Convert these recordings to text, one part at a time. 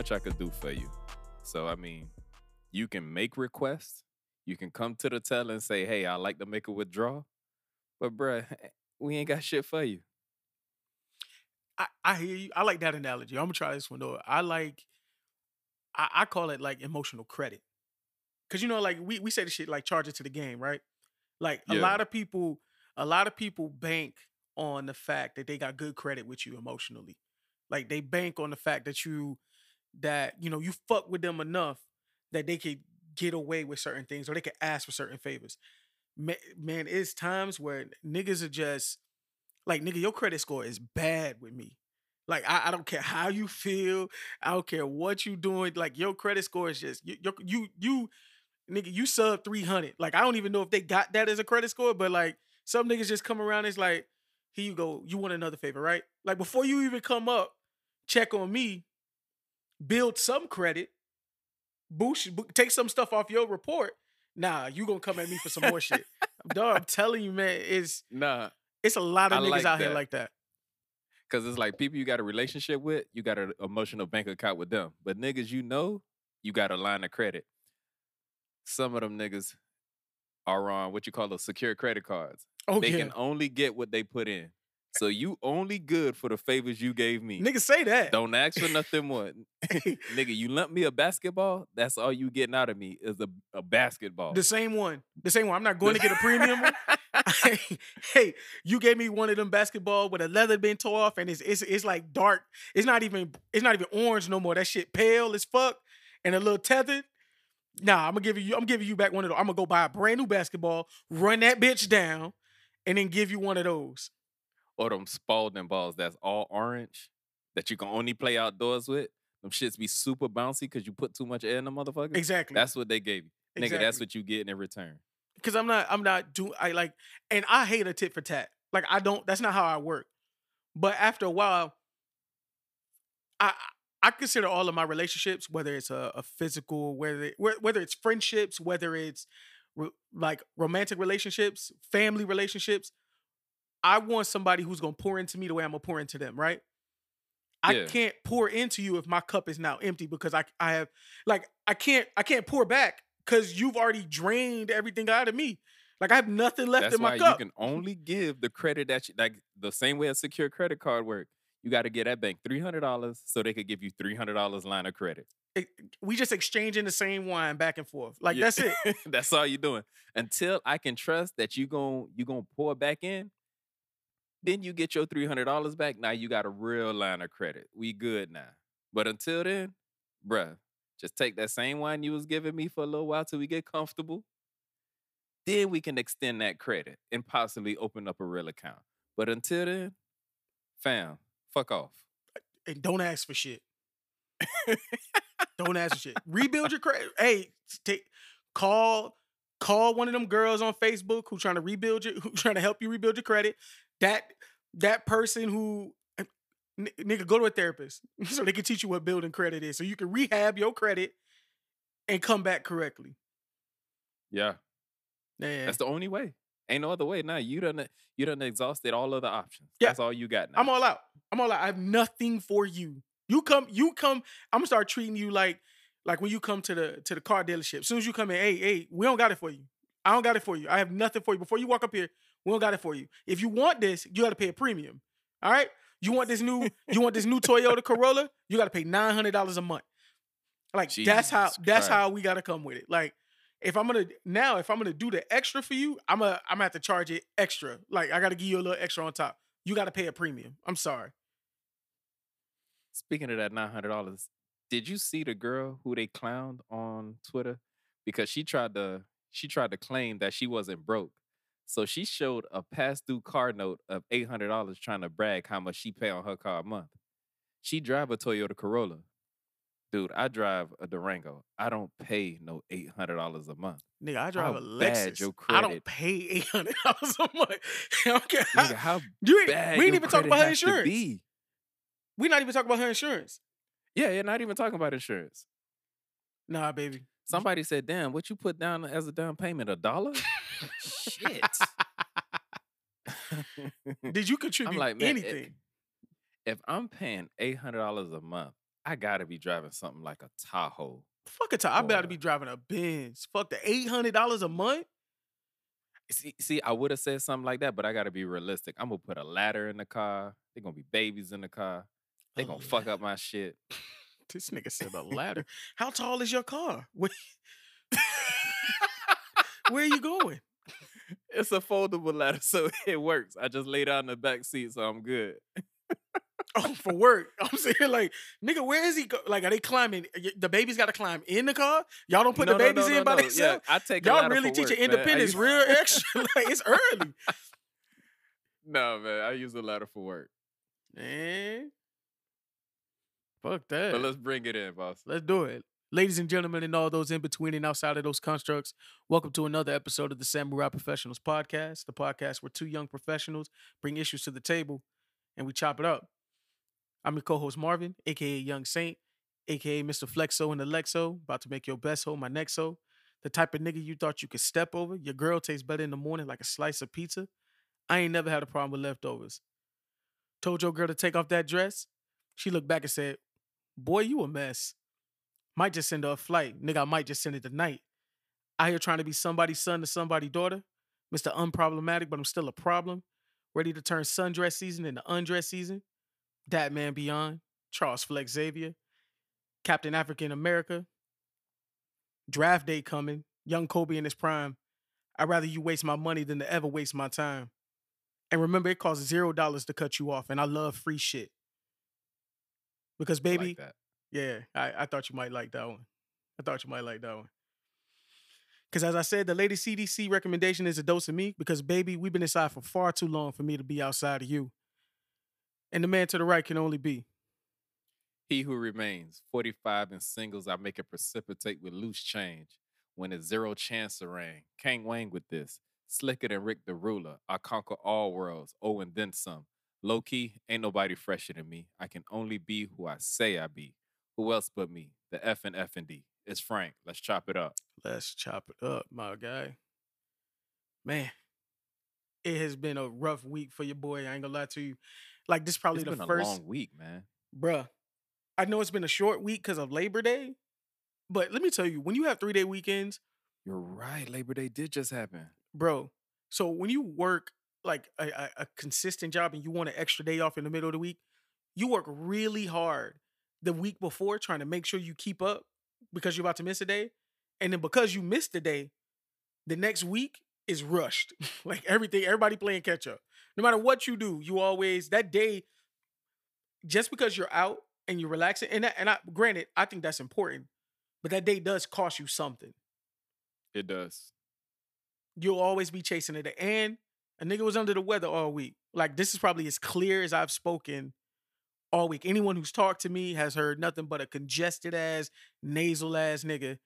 funds depleted, ain't much I could do for you. So I mean, you can make requests. You can come to the teller and say, "Hey, I like to make a withdrawal," but bruh, we ain't got shit for you. I, I hear you. I like that analogy. I'm gonna try this one though. I like I, I call it like emotional credit. Cause you know, like we, we say the shit like charge it to the game, right? Like a lot of people, a lot of people bank on the fact that they got good credit with you emotionally. Like they bank on the fact that you that, you know, you fuck with them enough that they could get away with certain things or they could ask for certain favors. Ma- Man, it's times where niggas are just like, nigga, your credit score is bad with me. Like I, I don't care how you feel. I don't care what you doing. Like your credit score is just you you you, you nigga, you sub 300. Like I don't even know if they got that as a credit score, but like some niggas just come around it's like, here you go. You want another favor, right? Like before you even come up, check on me, build some credit, boost bo- take some stuff off your report. Nah, you gonna come at me for some more shit. Dog, I'm telling you, man, it's Nah, it's a lot of I niggas like out here like that. Cause it's like people you got a relationship with, you got an emotional bank account with them. But niggas you know, you got a line of credit. Some of them niggas are on what you call those secure credit cards. Oh they yeah. can only get what they put in. So you only good for the favors you gave me. Nigga, say that. Don't ask for nothing more. Nigga, you lent me a basketball, that's all you getting out of me is a, a basketball. The same one. The same one. I'm not going to get a premium one. hey, you gave me one of them basketball with a leather been tore off and it's it's it's like dark. It's not even it's not even orange no more. That shit pale as fuck and a little tethered. Nah, I'm gonna give you I'm giving you back one of those. I'm gonna go buy a brand new basketball, run that bitch down, and then give you one of those. Or them Spalding balls that's all orange that you can only play outdoors with. Them shits be super bouncy because you put too much air in the motherfucker. Exactly. That's what they gave you. Nigga, that's what you get in return. because I'm not I'm not doing I like and I hate a tit for tat. Like I don't that's not how I work. But after a while, I I consider all of my relationships, whether it's a, a physical, whether whether it's friendships, whether it's ro- like romantic relationships, family relationships. I want somebody who's gonna pour into me the way I'm gonna pour into them, right? I Yeah. can't pour into you if my cup is now empty because I I have like I can't I can't pour back because you've already drained everything out of me. Like I have nothing left That's in my why cup. you can only give the credit that you like the same way a secure credit card work. You got to get that bank three hundred dollars so they could give you three hundred dollars line of credit. It- we just exchanging the same wine back and forth. Like Yeah. that's it. that's all you're doing until I can trust that you gon' you gonna pour back in. Then you get your three hundred dollars back. Now you got a real line of credit. We good now. But until then, bruh, just take that same wine you was giving me for a little while till we get comfortable. Then we can extend that credit and possibly open up a real account. But until then, fam, fuck off. and don't ask for shit. don't ask for shit. Rebuild your credit. Hey, take call call one of them girls on Facebook who trying to rebuild your who trying to help you rebuild your credit. That that person who eh, n- nigga go to a therapist so they can teach you what building credit is so you can rehab your credit and come back correctly. Yeah. Yeah. That's the only way. Ain't no other way. Now you done you done exhausted all other options. Yeah. That's all you got now. I'm all out. I'm all out. I have nothing for you. You come, you come. I'm gonna start treating you like, like when you come to the to the car dealership. As soon as you come in, hey, hey, we don't got it for you. I don't got it for you. I have nothing for you. Before you walk up here, we don't got it for you. If you want this, you got to pay a premium. All right. You want this new, you want this new Toyota Corolla, you got to pay nine hundred dollars a month. Like that's how Jesus that's Christ. how we got to come with it. Like if I'm gonna now, if I'm gonna do the extra for you, I'm gonna I'm gonna have to charge it extra. Like I got to give you a little extra on top. You got to pay a premium. I'm sorry. Speaking of that nine hundred dollars, did you see the girl who they clowned on Twitter because she tried to she tried to claim that she wasn't broke, so she showed a past due car note of eight hundred dollars trying to brag how much she pay on her car a month. She drive a Toyota Corolla, dude. I drive a Durango. I don't pay no eight hundred dollars a month. Nigga, I drive How a Lexus. I don't pay eight hundred dollars a month. Don't care. Nigga, how- how you ain't, bad we ain't even talking about her insurance. We're not even talking about her insurance. Yeah, you're not even talking about insurance. Nah, baby. Somebody said, "Damn, what you put down as a down payment? A dollar? Shit." Did you contribute like, it- anything? if I'm paying eight hundred dollars a month I gotta be driving something like a Tahoe. Fuck a it, I better Or- be driving a Benz. Fuck the eight hundred dollars a month. See, see, I would have said something like that, but I gotta be realistic. I'm gonna put a ladder in the car. They're gonna be babies in the car. They A gonna fuck up my shit. This nigga said a ladder. How tall is your car? Where, where are you going? It's a foldable ladder, so it works. I just lay down in the back seat, so I'm good. Oh, for work. I'm saying like, nigga, where is he? Go? Like, are they climbing? The babies got to climb in the car. Y'all don't put No, the babies no, in no, by no. themselves. Yeah, I take Y'all really teaching independence use- real extra. like, it's early. No, man, I use a ladder for work. Man, fuck that. But let's bring it in, boss. Let's do it. Ladies and gentlemen, and all those in between and outside of those constructs, welcome to another episode of the Samurai Professionals Podcast, the podcast where two young professionals bring issues to the table and we chop it up. I'm your co host Marvin, aka Young Saint, aka Mr. Flexo and Alexo, about to make your best hoe my next. The type of nigga you thought you could step over. Your girl tastes better in the morning like a slice of pizza. I ain't never had a problem with leftovers. Told your girl to take off that dress. She looked back and said, Boy, you a mess. Might just send her a flight. Nigga, I might just send it tonight. I here trying to be somebody's son to somebody's daughter. Mr. Unproblematic, but I'm still a problem. Ready to turn sundress season into undress season. That Man Beyond. Charles Flex Xavier. Captain African America. Draft day coming. Young Kobe in his prime. I'd rather you waste my money than to ever waste my time. And remember, it costs zero dollars to cut you off. And I love free shit. Because, baby, like. Yeah, I, I thought you might like that one. I thought you might like that one. Because as I said, the latest CDC recommendation is a dose of me because, baby, we've been inside for far too long for me to be outside of you. And the man to the right can only be. He who remains 45 and singles, I make it precipitate with loose change. When it's zero chance rain. Can't Wang with this. Slicker than Rick the Ruler. I conquer all worlds. Oh, and then some. Low key, ain't nobody fresher than me. I can only be who I say I be. Who else but me? The F and F and D. It's Frank. Let's chop it up. Let's chop it up, my guy. Man, it has been a rough week for your boy. I ain't gonna lie to you. Like this probably It's the been first a long week, man. bruh. I know it's been a short week because of Labor Day, but let me tell you, when you have three day weekends, You're right. Labor Day did just happen. bro. So when you work like a, a, a consistent job and you want an extra day off in the middle of the week, you work really hard the week before trying to make sure you keep up because you're about to miss a day. And then because you missed a day, the next week is rushed. like everything, everybody playing catch up. No matter what you do, you always that day, just because you're out and you're relaxing, and that, and I granted, I think that's important, but that day does cost you something It does. you'll always be chasing it. And a nigga was under the weather all week. Like this is probably as clear as I've spoken all week. Anyone who's talked to me has heard nothing but a congested ass, nasal ass nigga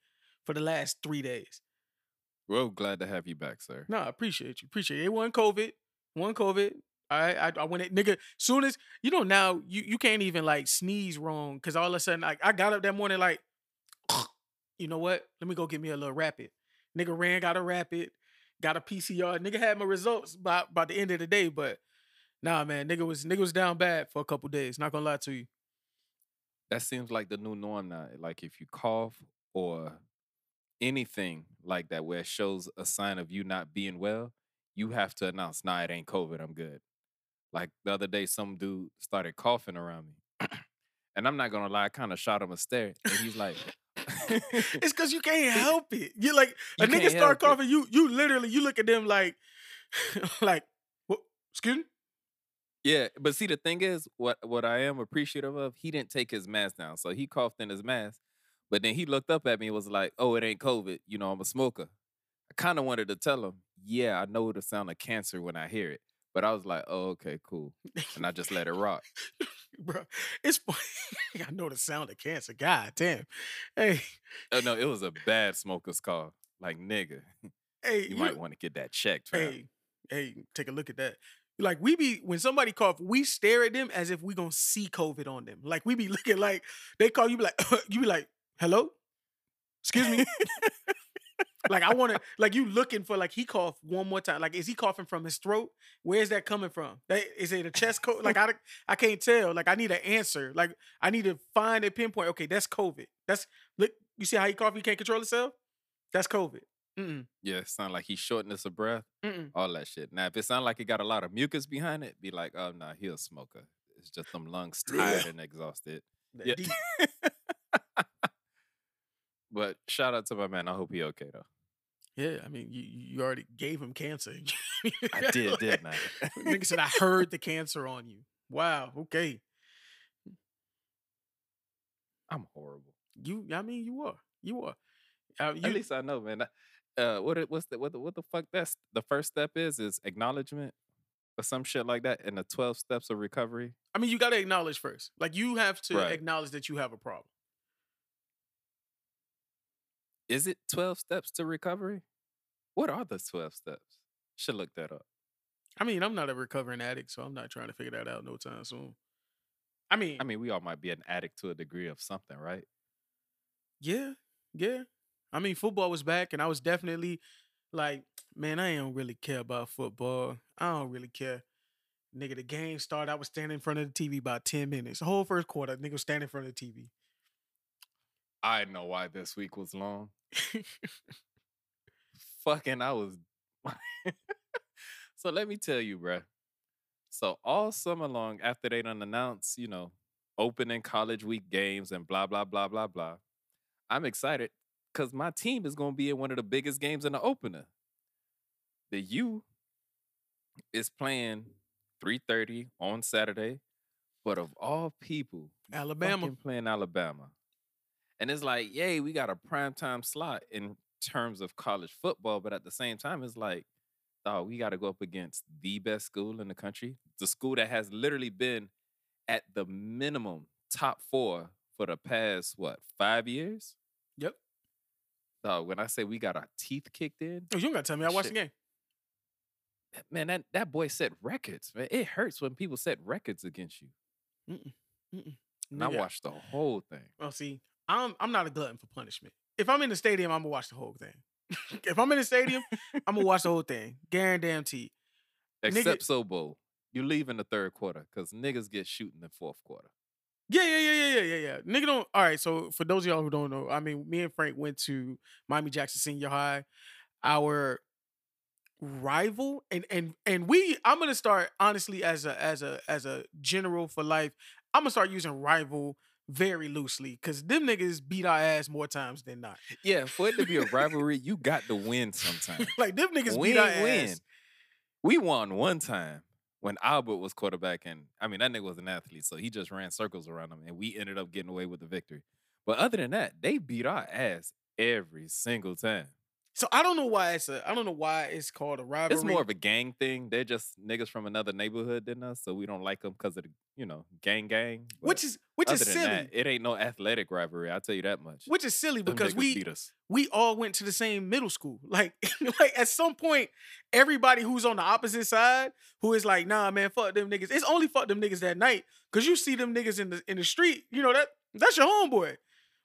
for the last three days. Well, glad to have you back, sir. No, I appreciate you. Appreciate it. It wasn't COVID. One COVID. I I, I went it, nigga. Soon as you know now, you you can't even like sneeze wrong because all of a sudden like I got up that morning like, you know what? Let me go get me a little rapid. Nigga ran, got a rapid, got a PCR. Nigga had my results by by the end of the day, but nah, man, nigga was nigga was down bad for a couple days. Not gonna lie to you. that seems like the new norm now. Like if you cough or anything like that where it shows a sign of you not being well, you have to announce, nah, it ain't COVID, I'm good. Like the other day, some dude started coughing around me. and I'm not gonna lie, I kind of shot him a stare. And he's like, It's cause you can't help it. You like a You nigga can't start help it. coughing, you you literally you look at them like like what excuse me? Yeah, but see the thing is, what what I am appreciative of, he didn't take his mask down. So he coughed in his mask, but then he looked up at me and was like, Oh, it ain't COVID, you know, I'm a smoker. I kind of wanted to tell him, yeah, I know the sound of cancer when I hear it. But I was like, oh, okay, cool. And I just let it rock. bro. It's funny. I know the sound of cancer. God damn. Hey, Oh no, it was a bad smoker's cough. Like nigga, hey, you might want to get that checked, fam. Hey, hey, take a look at that. Like we be when somebody cough, we stare at them as if we gonna see COVID on them. Like we be looking like they call you be like you be like, hello, excuse me. like I want to, like you looking for, like he coughed one more time. Like is he coughing from his throat? Where's that coming from? That, is it a chest coat? Like I, I can't tell. Like I need an answer. Like I need to find a pinpoint. Okay, that's COVID. That's look. You see how he cough? He can't control himself. That's COVID. Mm-mm. Yeah, it sound like he's shortness of breath, Mm-mm. all that shit. Now, if it sound like he got a lot of mucus behind it, be like, oh no, nah, he a smoker. It's just them lungs tired and exhausted. That Yeah. But shout out to my man. I hope he okay though. Yeah, I mean, you you already gave him cancer. I did, didn't I? Nigga said I heard the cancer on you. Wow. Okay. I'm horrible. You. I mean, you are. You are. Uh, you, At least I know, man. I- Uh, what it, what's the what the what the fuck? That's the first step is is acknowledgement or some shit like that, and the twelve steps of recovery. I mean, you got to acknowledge first. Like you have to Right. acknowledge that you have a problem. Is it twelve steps to recovery? What are the twelve steps? Should look that up. I mean, I'm not a recovering addict, so I'm not trying to figure that out no time soon. I mean, I mean, we all might be an addict to a degree of something, right? yeah, yeah. I mean, football was back, and I was definitely like, man, I don't really care about football. I don't really care. Nigga, the game started. I was standing in front of the TV about 10 minutes. The whole first quarter, nigga was standing in front of the TV. I know why this week was long. Fucking, I was. so let me tell you, bruh. So all summer long, after they done announced, you know, opening college week games and blah blah blah blah blah, I'm excited because my team is gonna be in one of the biggest games in the opener. The U is playing 3:30 on Saturday, but of all people, Alabama. playing Alabama. And it's like, yay, we got a primetime slot in terms of college football, but at the same time, it's like, oh, we got to go up against the best school in the country, the school that has literally been at the minimum top four for the past what five years. Yep. Dog, when I say we got our teeth kicked in, Oh, you don't got to tell me. I watched Shit. the game. man, that, that boy set records. Man, it hurts when people set records against you. And I watched the whole thing. Well, see, I'm I'm not a glutton for punishment. If I'm in the stadium, I'm gonna watch the whole thing. if I'm in the stadium, I'm gonna watch the whole thing. Guarantee. Nigga- Except Soul Bowl. You leave in the third quarter because niggas get shooting in the fourth quarter. Yeah, yeah, yeah, yeah, yeah, yeah, yeah. Nigga don't. All right. So for those of y'all who don't know, I mean, me and Frank went to Miami Jackson Senior High. Our rival, and and and we. I'm gonna start honestly as a as a as a general for life. I'm gonna start using rival very loosely because them niggas beat our ass more times than not. Yeah, for it to be a rivalry, you got to win sometime. like them niggas win, beat our win. ass. We won one time when Albert was quarterback, and I mean that nigga was an athlete, so he just ran circles around him, and we ended up getting away with the victory. But other than that, they beat our ass every single time. So I don't know why it's a. I don't know why it's called a rivalry. It's more of a gang thing. They're just niggas from another neighborhood than us, so we don't like them because of the you know gang gang. But which is which is silly. that, it ain't no athletic rivalry. I'll tell you that much. which is silly Them because we we all went to the same middle school. Like, like at some point, everybody who's on the opposite side, who is like, nah, man, fuck them niggas. It's only fuck them niggas that night. Cause you see them niggas in the in the street, you know, that that's your homeboy.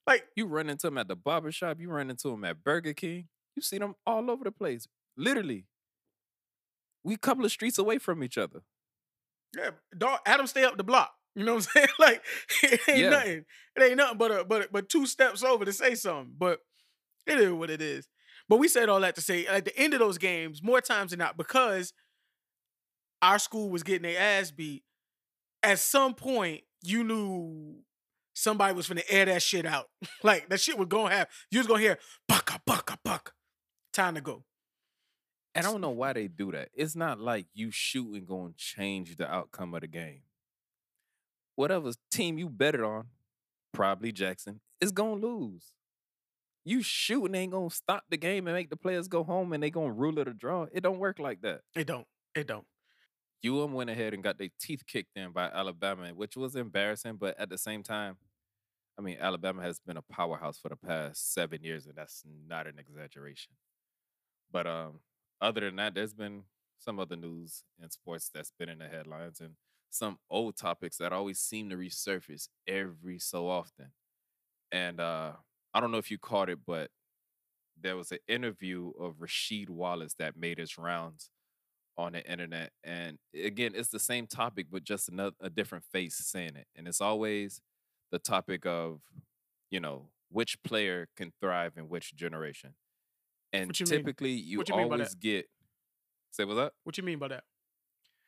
Like, You run into them at the barber shop. You run into them at Burger King. You see them all over the place. Literally, we a couple of streets away from each other. yeah, dog, Adam stay up the block. You know what I'm saying? Like, it ain't Yeah. nothing. It ain't nothing but a, but but two steps over to say something. But it is what it is. But we said all that to say at the end of those games, more times than not, because our school was getting their ass beat. At some point, you knew somebody was gonna air that shit out. like that shit was gonna happen. You was gonna hear bucka bucka buck. Time to go. And I don't know why they do that. It's not like you shooting going to change the outcome of the game. Whatever team you betted on, probably Jackson, is going to lose. You shooting ain't going to stop the game and make the players go home and they going to rule it a draw. It don't work like that. It don't. It don't. UM went ahead and got their teeth kicked in by Alabama, which was embarrassing, but at the same time, I mean, Alabama has been a powerhouse for the past seven years, and that's not an exaggeration. But um, other than that, there's been some other news in sports that's been in the headlines and some old topics that always seem to resurface every so often. And uh, I don't know if you caught it, but there was an interview of Rasheed Wallace that made its rounds on the internet. And again, it's the same topic, but just another a different face saying it. And it's always the topic of, you know, which player can thrive in which generation. And you mean? typically you, you always get say what's up? What you mean by that?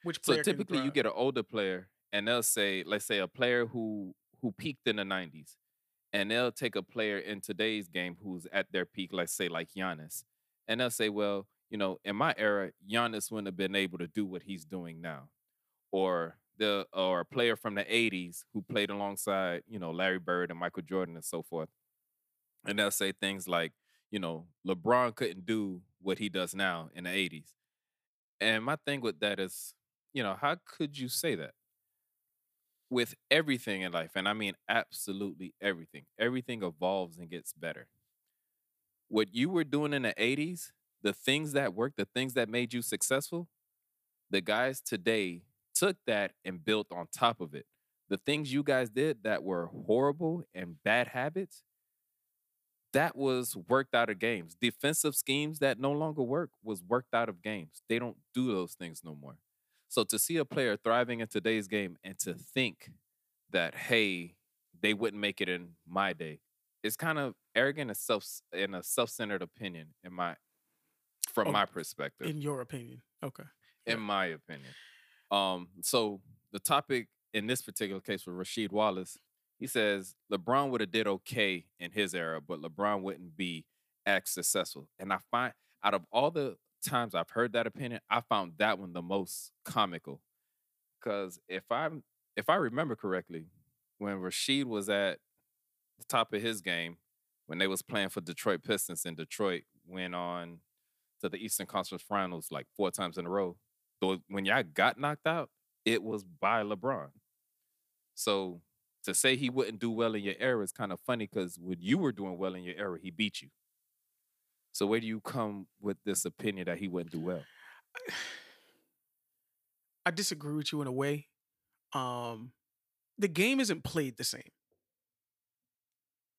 Which So typically you get an older player and they'll say, let's say a player who who peaked in the 90s. And they'll take a player in today's game who's at their peak, let's say like Giannis. And they'll say, well, you know, in my era, Giannis wouldn't have been able to do what he's doing now. Or the or a player from the 80s who played alongside, you know, Larry Bird and Michael Jordan and so forth. And they'll say things like, you know, LeBron couldn't do what he does now in the 80s. And my thing with that is, you know, how could you say that? With everything in life, and I mean absolutely everything, everything evolves and gets better. What you were doing in the 80s, the things that worked, the things that made you successful, the guys today took that and built on top of it. The things you guys did that were horrible and bad habits, that was worked out of games. Defensive schemes that no longer work was worked out of games. They don't do those things no more. So to see a player thriving in today's game and to think that hey, they wouldn't make it in my day, is kind of arrogant and self and a self-centered opinion in my from Oh, my perspective in your opinion. Okay. in my opinion. Um, so the topic in this particular case with Rasheed Wallace, he says LeBron would have did okay in his era, but LeBron wouldn't be as successful. And I find out of all the times I've heard that opinion, I found that one the most comical. Because if I'm if I remember correctly, when Rasheed was at the top of his game, when they was playing for Detroit Pistons and Detroit went on to the Eastern Conference Finals like four times in a row. Though when y'all got knocked out, it was by LeBron. So to say he wouldn't do well in your era is kind of funny because when you were doing well in your era, he beat you. So where do you come with this opinion that he wouldn't do well? I disagree with you in a way. Um, the game isn't played the same.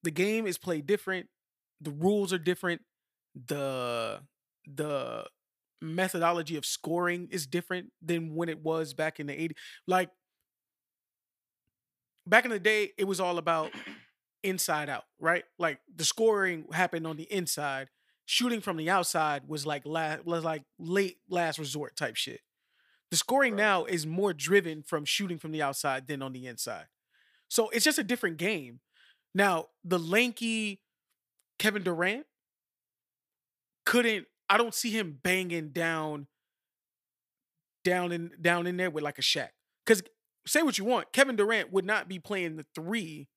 The game is played different. The rules are different. The the methodology of scoring is different than when it was back in the 80s. Like back in the day, it was all about inside out, right? Like the scoring happened on the inside. Shooting from the outside was like last was like late last resort type shit. The scoring Right. now is more driven from shooting from the outside than on the inside. So it's just a different game. Now, the lanky Kevin Durant couldn't I don't see him banging down down in down in there with like a Shaq. Cuz say what you want, Kevin Durant would not be playing the 3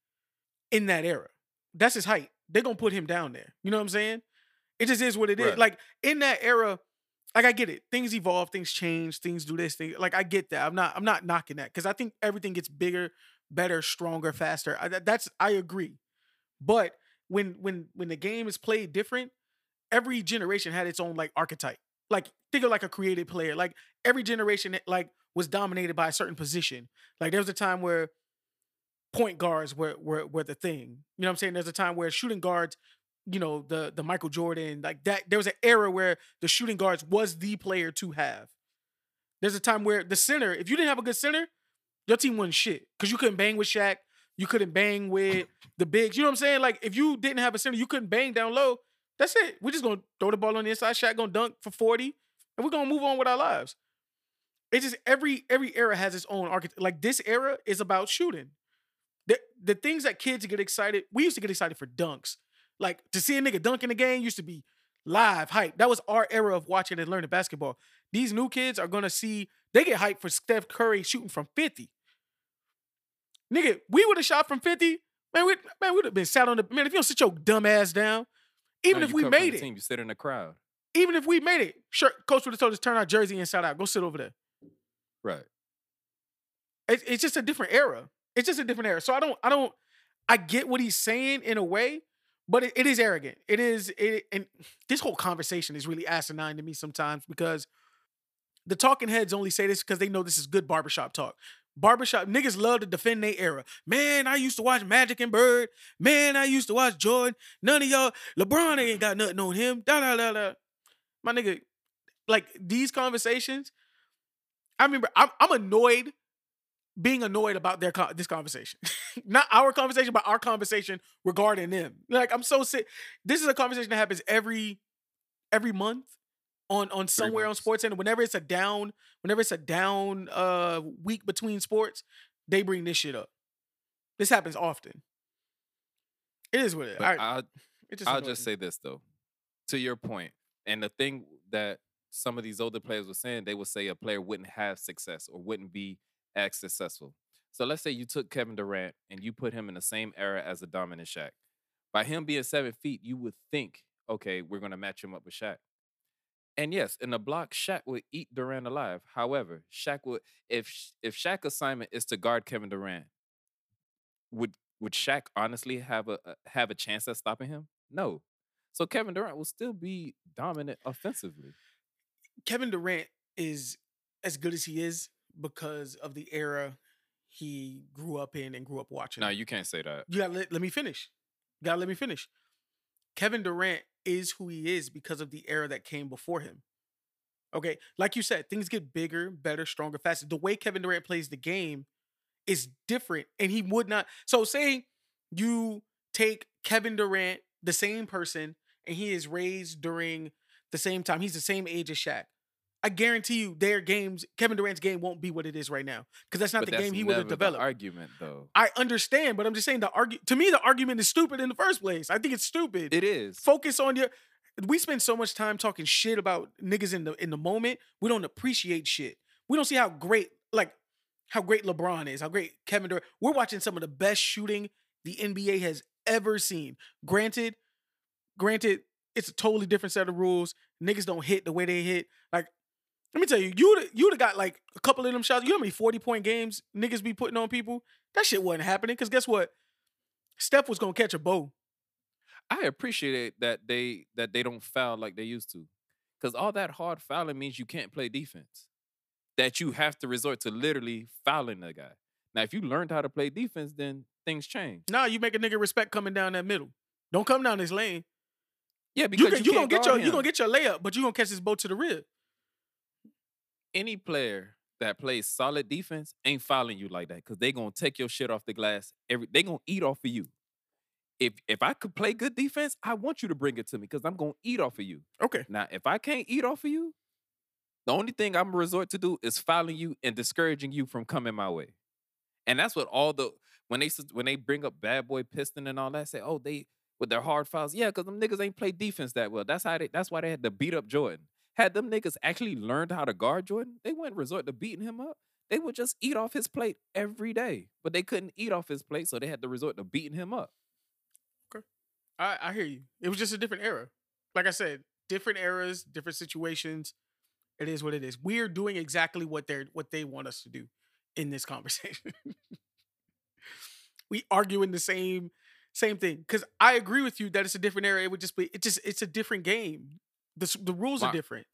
in that era. That's his height. They're going to put him down there. You know what I'm saying? It just is what it is. Right. Like in that era, like I get it. Things evolve, things change, things do this thing. Like I get that. I'm not I'm not knocking that cuz I think everything gets bigger, better, stronger, faster. I, that's I agree. But when when when the game is played different, every generation had its own like archetype. Like think of like a creative player. Like every generation like was dominated by a certain position. Like there was a time where point guards were were were the thing. You know what I'm saying? There's a time where shooting guards, you know, the the Michael Jordan, like that there was an era where the shooting guards was the player to have. There's a time where the center, if you didn't have a good center, your team wasn't shit. Cause you couldn't bang with Shaq, you couldn't bang with the bigs. You know what I'm saying? Like if you didn't have a center, you couldn't bang down low. That's it. We're just gonna throw the ball on the inside. Shaq gonna dunk for 40, and we're gonna move on with our lives. It's just every every era has its own archetype. Like this era is about shooting. The the things that kids get excited. We used to get excited for dunks. Like to see a nigga dunk in the game used to be live hype. That was our era of watching and learning basketball. These new kids are gonna see they get hyped for Steph Curry shooting from 50. Nigga, we would have shot from 50. Man, we man, would have been sat on the man. If you don't sit your dumb ass down, even No, if we made it, team, you sit in the crowd. even if we made it, sure, coach would have told us turn our jersey inside out. Go sit over there. Right. It's, it's just a different era. It's just a different era. So I don't, I don't, I get what he's saying in a way, but it, it is arrogant. It is, it, and this whole conversation is really asinine to me sometimes because the talking heads only say this because they know this is good barbershop talk. Barbershop niggas love to defend their era. Man, I used to watch Magic and Bird. Man, I used to watch Jordan. None of y'all, LeBron ain't got nothing on him. Da da da da. My nigga, like these conversations. I remember I'm, I'm annoyed, being annoyed about their con- this conversation, not our conversation, but our conversation regarding them. Like I'm so sick. This is a conversation that happens every every month on on somewhere on. Sports Center. Whenever it's a down, whenever it's a down uh week between sports, they bring this shit up. This happens often. It is what it is. But I, I, it just I'll just me. say this though, to your point, and the thing that some of these older players were saying, they would say a player wouldn't have success or wouldn't be as successful. So let's say you took Kevin Durant and you put him in the same era as a dominant Shaq. By him being seven feet, you would think, okay, we're gonna match him up with Shaq. And yes, in the block, Shaq would eat Durant alive. However, Shaq would if if Shaq assignment is to guard Kevin Durant, would would Shaq honestly have a- have a chance at stopping him? No. So Kevin Durant will still be dominant offensively. Kevin Durant is as good as he is because of the era he grew up in and grew up watching. No, you can't say that. You gotta let, let me finish. You gotta let me finish. Kevin Durant is who he is because of the era that came before him. Okay, like you said, things get bigger, better, stronger, faster. The way Kevin Durant plays the game is different, and he would not. So, say you take Kevin Durant, the same person, and he is raised during the same time. He's the same age as Shaq. I guarantee you, their games, Kevin Durant's game won't be what it is right now because that's not But the that's game he would have developed. argument though. I understand, but I'm just saying the argue to me the argument is stupid in the first place. I think it's stupid. It is. Focus on your we spend so much time talking shit about niggas in the in the moment. We don't appreciate shit. We don't see how great like how great LeBron is, how great Kevin Durant. We're watching some of the best shooting the NBA has ever seen. Granted, granted, it's a totally different set of rules. Niggas don't hit the way they hit. Like, let me tell you, you would you'd have got like a couple of them shots. You know how many 40 point games niggas be putting on people? That shit wasn't happening. Cause guess what? Steph was gonna catch a bow. I appreciate that they that they don't foul like they used to. Cause all that hard fouling means you can't play defense. That you have to resort to literally fouling the guy. Now, if you learned how to play defense, then things change. Nah, you make a nigga respect coming down that middle. Don't come down this lane. Yeah, because You, you, can, you, gonna get your guard you gonna get your layup, but you are gonna catch this boat to the rib. any player that plays solid defense ain't fouling you like that because they gonna take your shit off the glass. Every they gonna eat off of you. If if I could play good defense, I want you to bring it to me because I'm gonna eat off of you. Okay. Now, if I can't eat off of you, the only thing I'm gonna resort to do is fouling you and discouraging you from coming my way. And that's what all the when they when they bring up bad boy piston and all that, say, oh, they with their hard fouls. Yeah, because them niggas ain't play defense that well. That's how they that's why they had to beat up Jordan. Had them niggas actually learned how to guard Jordan, they wouldn't resort to beating him up. They would just eat off his plate every day. But they couldn't eat off his plate, so they had to resort to beating him up. Okay. I, I hear you. It was just a different era. Like I said, different eras, different situations. It is what it is. We're doing exactly what they're what they want us to do in this conversation. we argue in the same same thing because I agree with you that it's a different era. It would just be it just it's a different game. The the rules are different.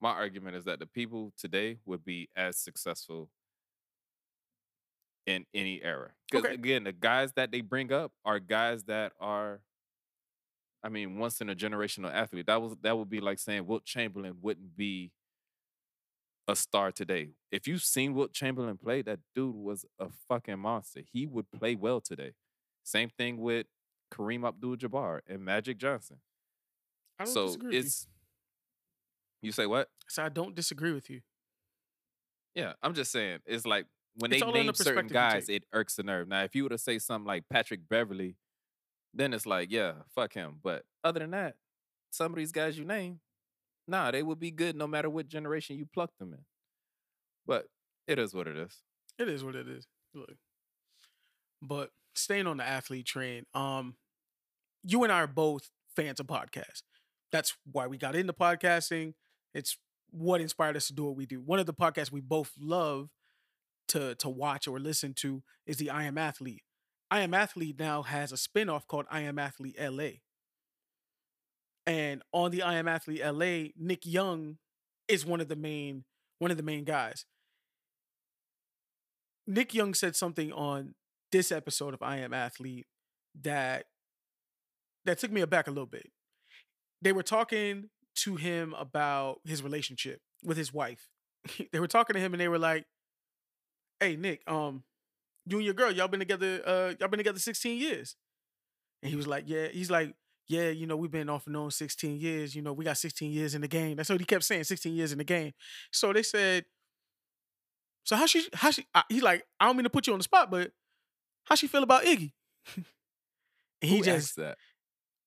My argument is that the people today would be as successful in any era. Because Okay. again, the guys that they bring up are guys that are, I mean, once in a generational athlete. That was that would be like saying Wilt Chamberlain wouldn't be a star today. If you've seen Wilt Chamberlain play, that dude was a fucking monster. He would play well today. Same thing with Kareem Abdul-Jabbar and Magic Johnson. I don't So disagree with you. it's you say what? So I don't disagree with you. Yeah, I'm just saying. It's like when It's they in the name certain guys, it irks the nerve. Now, if you were to say something like Patrick Beverley, then it's like, yeah, fuck him. But other than that, some of these guys you name, nah, they would be good no matter what generation you plucked them in. But it is what it is. It is what it is. Look. But staying on the athlete train, um, you and I are both fans of podcasts. That's why we got into podcasting. It's what inspired us to do what we do. One of the podcasts we both love to to watch or listen to is the I Am Athlete. I Am Athlete now has a spinoff called I Am Athlete LA. And on the I Am Athlete LA, Nick Young is one of the main one of the main guys Nick Young said something on this episode of I Am Athlete that that took me aback a little bit. They were talking to him about his relationship with his wife. they were talking to him and they were like, "Hey Nick, um, you and your girl, y'all been together, uh, y'all been together 16 years." And he was like, "Yeah." He's like, "Yeah, you know, we've been off and on 16 years. You know, we got 16 years in the game." That's what he kept saying, 16 years in the game. So they said, "So how she, how she?" I, he's like, "I don't mean to put you on the spot, but how she feel about Iggy?" he Who just that?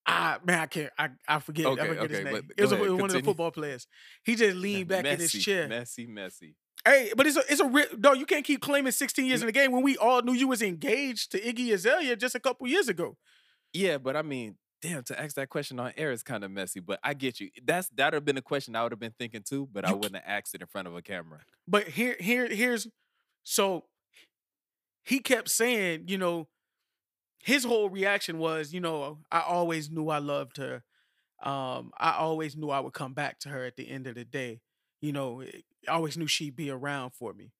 Ah man, I can't. I, I forget. Okay, I forget his okay, name. It was go a- ahead, one of the football players. He just leaned back in his chair. Messy, messy. Hey, but it's a it's a real no. You can't keep claiming 16 years in the game when we all knew you was engaged to Iggy Azalea just a couple years ago. Yeah, but I mean, damn, to ask that question on air is kind of messy. But I get you. That's that'd have been a question I would have been thinking too, but I wouldn't have asked it in front of a camera. But here here here's so he kept saying, you know, his whole reaction was, you know, I always knew I loved her. Um, I always knew I would come back to her at the end of the day. You know, eh, I always knew she'd be around for me.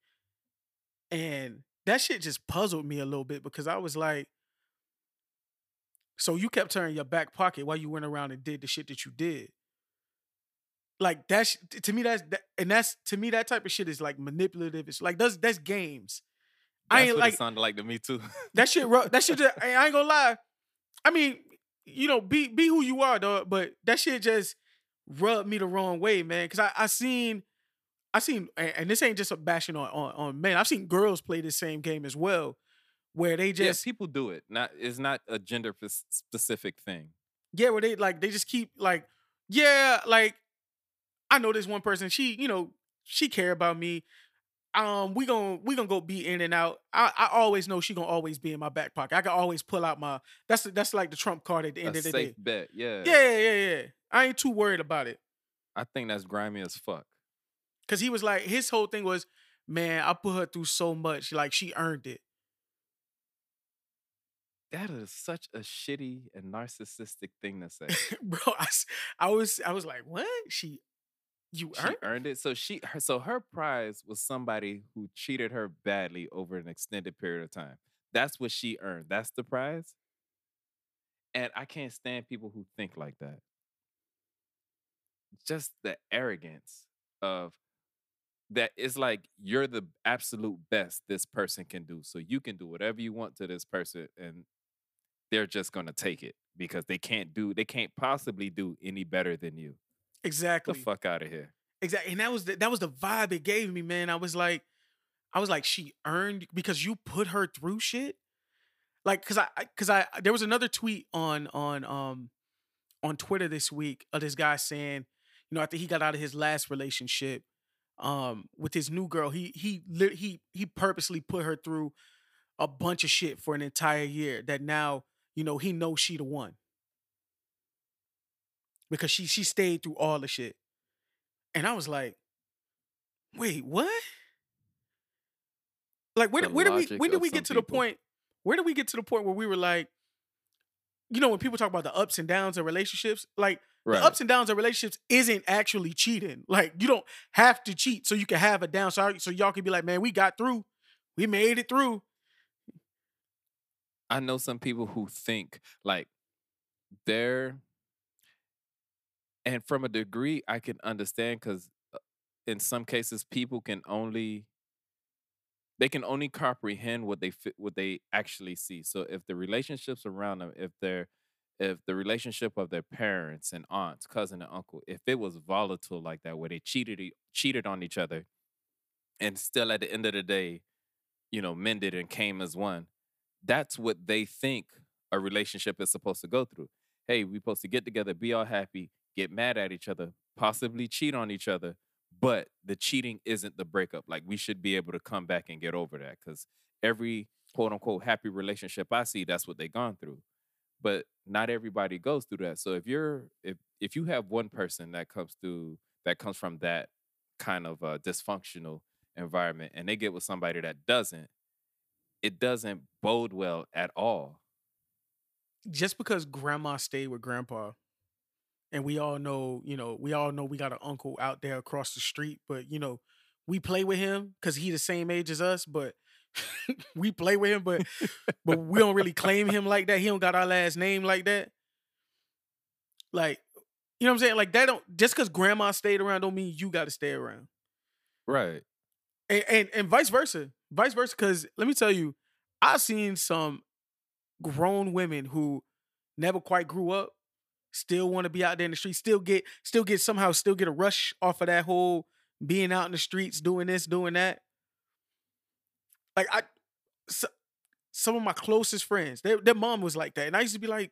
And that shit just puzzled me a little bit because I was like, so you kept her in your back pocket while you went around and did the shit that you did. Like that's to me that's that, and that's to me that type of shit is like manipulative. It's like that's that's games. I That's ain't what like it sounded like to me too. that shit. That shit. Just, I ain't gonna lie. I mean, you know, be be who you are, dog. But that shit just rubbed me the wrong way, man. Because I I seen, I seen, and, this ain't just a bashing on, on on men. I've seen girls play the same game as well, where they just yeah, just people do it. Not it's not a gender specific thing. yeah, where they like they just keep like yeah, like I know this one person. She you know she care about me. Um, we gon' we gonna go be in and out. I, I always know she gonna always be in my back pocket. I can always pull out my that's that's like the trump card at the end a of the day. safe day. bet. Yeah. Yeah, yeah, yeah. I ain't too worried about it. I think that's grimy as fuck. Cause he was like, his whole thing was, man, I put her through so much, like she earned it. That is such a shitty and narcissistic thing to say. Bro, I, I was I was like, what? She you she earned earned it. So she her, so her prize was somebody who cheated her badly over an extended period of time. That's what she earned. That's the prize. And I can't stand people who think like that. Just the arrogance of that it's like you're the absolute best this person can do. So you can do whatever you want to this person and they're just going to take it because they can't do they can't possibly do any better than you. Get exactly. the fuck out of here. Exactly. And that was the, that was the vibe it gave me, man. I was like, I was like, she earned because you put her through shit. Like, cause I, I- cause I, there was another tweet on on um on Twitter this week of this guy saying, you know, after he got out of his last relationship, um, with his new girl, he he he he purposely put her through a bunch of shit for an entire year. That now, you know, he knows she the one because she she stayed through all the shit. And I was like, wait, what? Like where where did we when did we get to the point? Where did we get to the point where we were like, you know, when people talk about the ups and downs of relationships, like Right. the ups and downs of relationships isn't actually cheating. Like you don't have to cheat so you can have a down. So, so y'all can be like, man, we got through. We made it through. I know some people who think like they're, and from a degree, I can understand because uh, in some cases, people can only they can only comprehend what they what they actually see. So if the relationships around them, if they're if the relationship of their parents and aunts, cousin and uncle, if it was volatile like that, where they cheated cheated on each other, and still at the end of the day, you know, mended and came as one, that's what they think a relationship is supposed to go through. Hey, we're supposed to get together, be all happy, get mad at each other, possibly cheat on each other, but the cheating isn't the breakup. Like we should be able to come back and get over that because every quote unquote happy relationship I see, that's what they've gone through. But not everybody goes through that. So if you're if if you have one person that comes through that comes from that kind of uh, dysfunctional environment and they get with somebody that doesn't, it doesn't bode well at all. Just because grandma stayed with grandpa, and we all know, you know, we all know we got an uncle out there across the street, but you know, we play with him because he the same age as us, but we play with him, but but we don't really claim him like that. He don't got our last name like that. Like, you know what I'm saying? Like that don't just because grandma stayed around don't mean you got to stay around. Right. And, and and vice versa, vice versa. Because let me tell you, I've seen some grown women who never quite grew up, still want to be out there in the street, still get still get somehow still get a rush off of that whole being out in the streets, doing this, doing that. Like I, so, some of my closest friends, their their mom was like that, and I used to be like,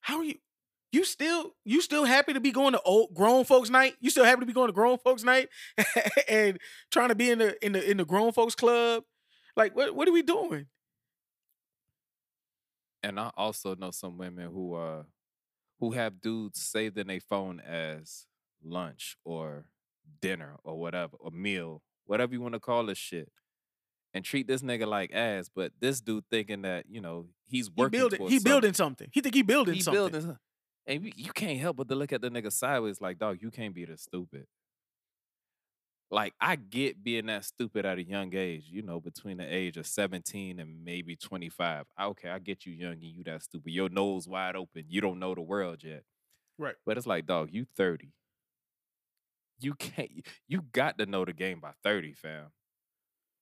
"How are you? You still you still happy to be going to old grown folks night? You still happy to be going to grown folks night and trying to be in the in the in the grown folks club? Like what what are we doing?" And I also know some women who uh who have dudes saved in their phone as lunch or dinner or whatever, or meal, whatever you want to call this shit. And treat this nigga like ass, but this dude thinking that you know he's He working. building he something. building something. He think he building He something. building, and you, you can't help but to look at the nigga sideways like, dog, you can't be this stupid. Like I get being that stupid at a young age, you know, between the age of 17 and maybe 25. Ah, okay, I get you young and you that stupid. Your nose wide open. You don't know the world yet. Right. But it's like, dog, you 30. You can't you got to know the game by 30, fam.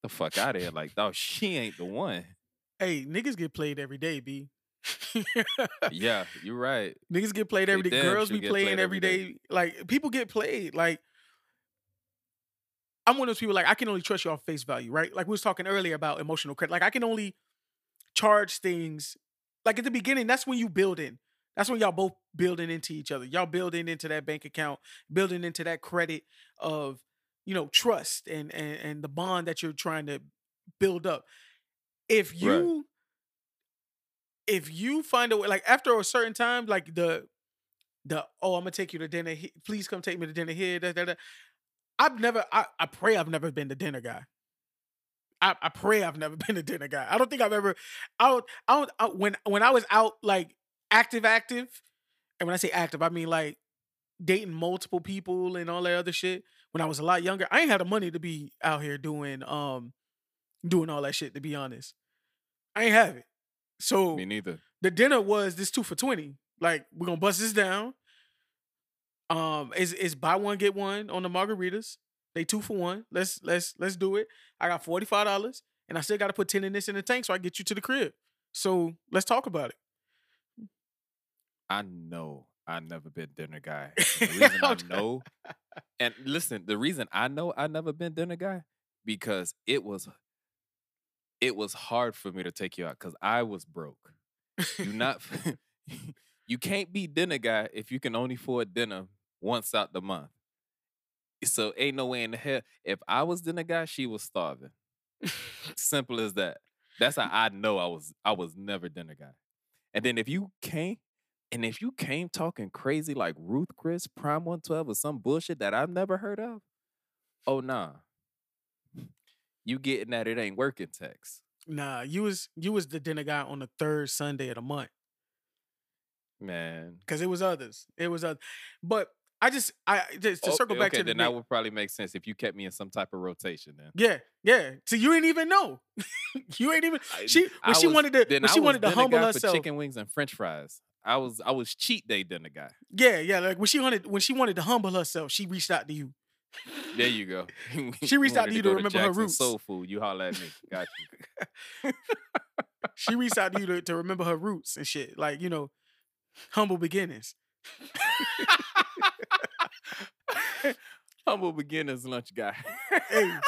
The fuck out of here. Like, dog, she ain't the one. Hey, niggas get played every day, B. Yeah, you're right. Niggas get played They every day. Girls be playing played every day. day. Like people get played. Like I'm one of those people. Like I can only trust you off face value, right? Like we was talking earlier about emotional credit. Like I can only charge things. Like at the beginning, that's when you build in. That's when y'all both building into each other. Y'all building into that bank account, building into that credit of you know trust and and and the bond that you're trying to build up. If Right. you if you find a way, like after a certain time, like the the oh, I'm gonna take you to dinner. Please come take me to dinner here. Da, da, da. I've never. I, I pray I've never been the dinner guy. I, I pray I've never been a dinner guy. I don't think I've ever. I don't. I don't. I, when when I was out like active, active, and when I say active, I mean like dating multiple people and all that other shit. When I was a lot younger, I ain't had the money to be out here doing um doing all that shit. To be honest, I ain't have it. So Me neither. the dinner was this two for 20. Like, we're gonna bust this down. Um, is is buy one, get one on the margaritas. They two for one. Let's let's let's do it. I got $45 and I still gotta put 10 in this in the tank so I get you to the crib. So let's talk about it. I know I never been dinner guy. The reason I know, and listen, the reason I know I never been dinner guy because it was, it was hard for me to take you out because I was broke. You not, you can't be dinner guy if you can only afford dinner once out the month. So ain't no way in the hell. If I was dinner guy, she was starving. Simple as that. That's how mm. I know I was. I was never dinner guy. And then if you came, and if you came talking crazy like Ruth Chris, Prime 112, or some bullshit that I've never heard of, oh nah. You getting that it ain't working text. Nah, you was you was the dinner guy on the third Sunday of the month. Man. Cause it was others. It was others. But I just I just to Oh, circle back okay, to the then that would probably make sense if you kept me in some type of rotation then. Yeah, yeah. So you ain't even know. you ain't even she when I she was- wanted to when she wanted to humble herself. chicken wings and french fries. I was I was cheat day dinner guy. Yeah, yeah. Like when she wanted when she wanted to humble herself, she reached out to you. There you go. She reached out to you to go remember her roots. Soul food. You holler at me. Got you. She reached out to you to, to remember her roots and shit. Like, you know, humble beginnings. Humble beginners lunch guy. Hey.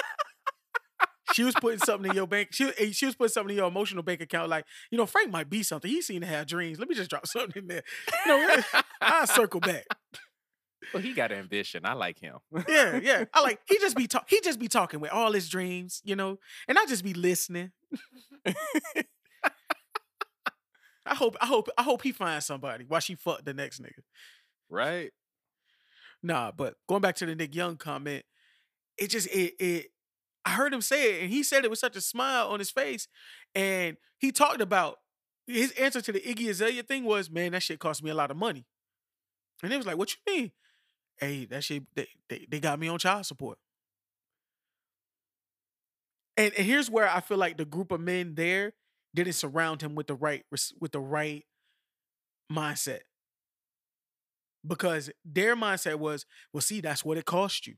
She was putting something in your bank. She, was- she was putting something in your emotional bank account. Like, you know, Frank might be something. He seemed to have dreams. Let me just drop something in there. You know, I'll circle back. well, he got ambition. I like him. Yeah, yeah. I like he just be talk he just be talking with all his dreams, you know, and I just be listening. I hope I hope I hope he finds somebody while she fuck the next nigga. right? Nah, but going back to the Nick Young comment, it just it it I heard him say it and he said it with such a smile on his face. And he talked about his answer to the Iggy Azalea thing was, man, that shit cost me a lot of money. And it was like, what you mean? Hey, that shit they, they, they got me on child support. and, and here's where I feel like the group of men there didn't surround him with the right with the right mindset because their mindset was, well, see, that's what it cost you.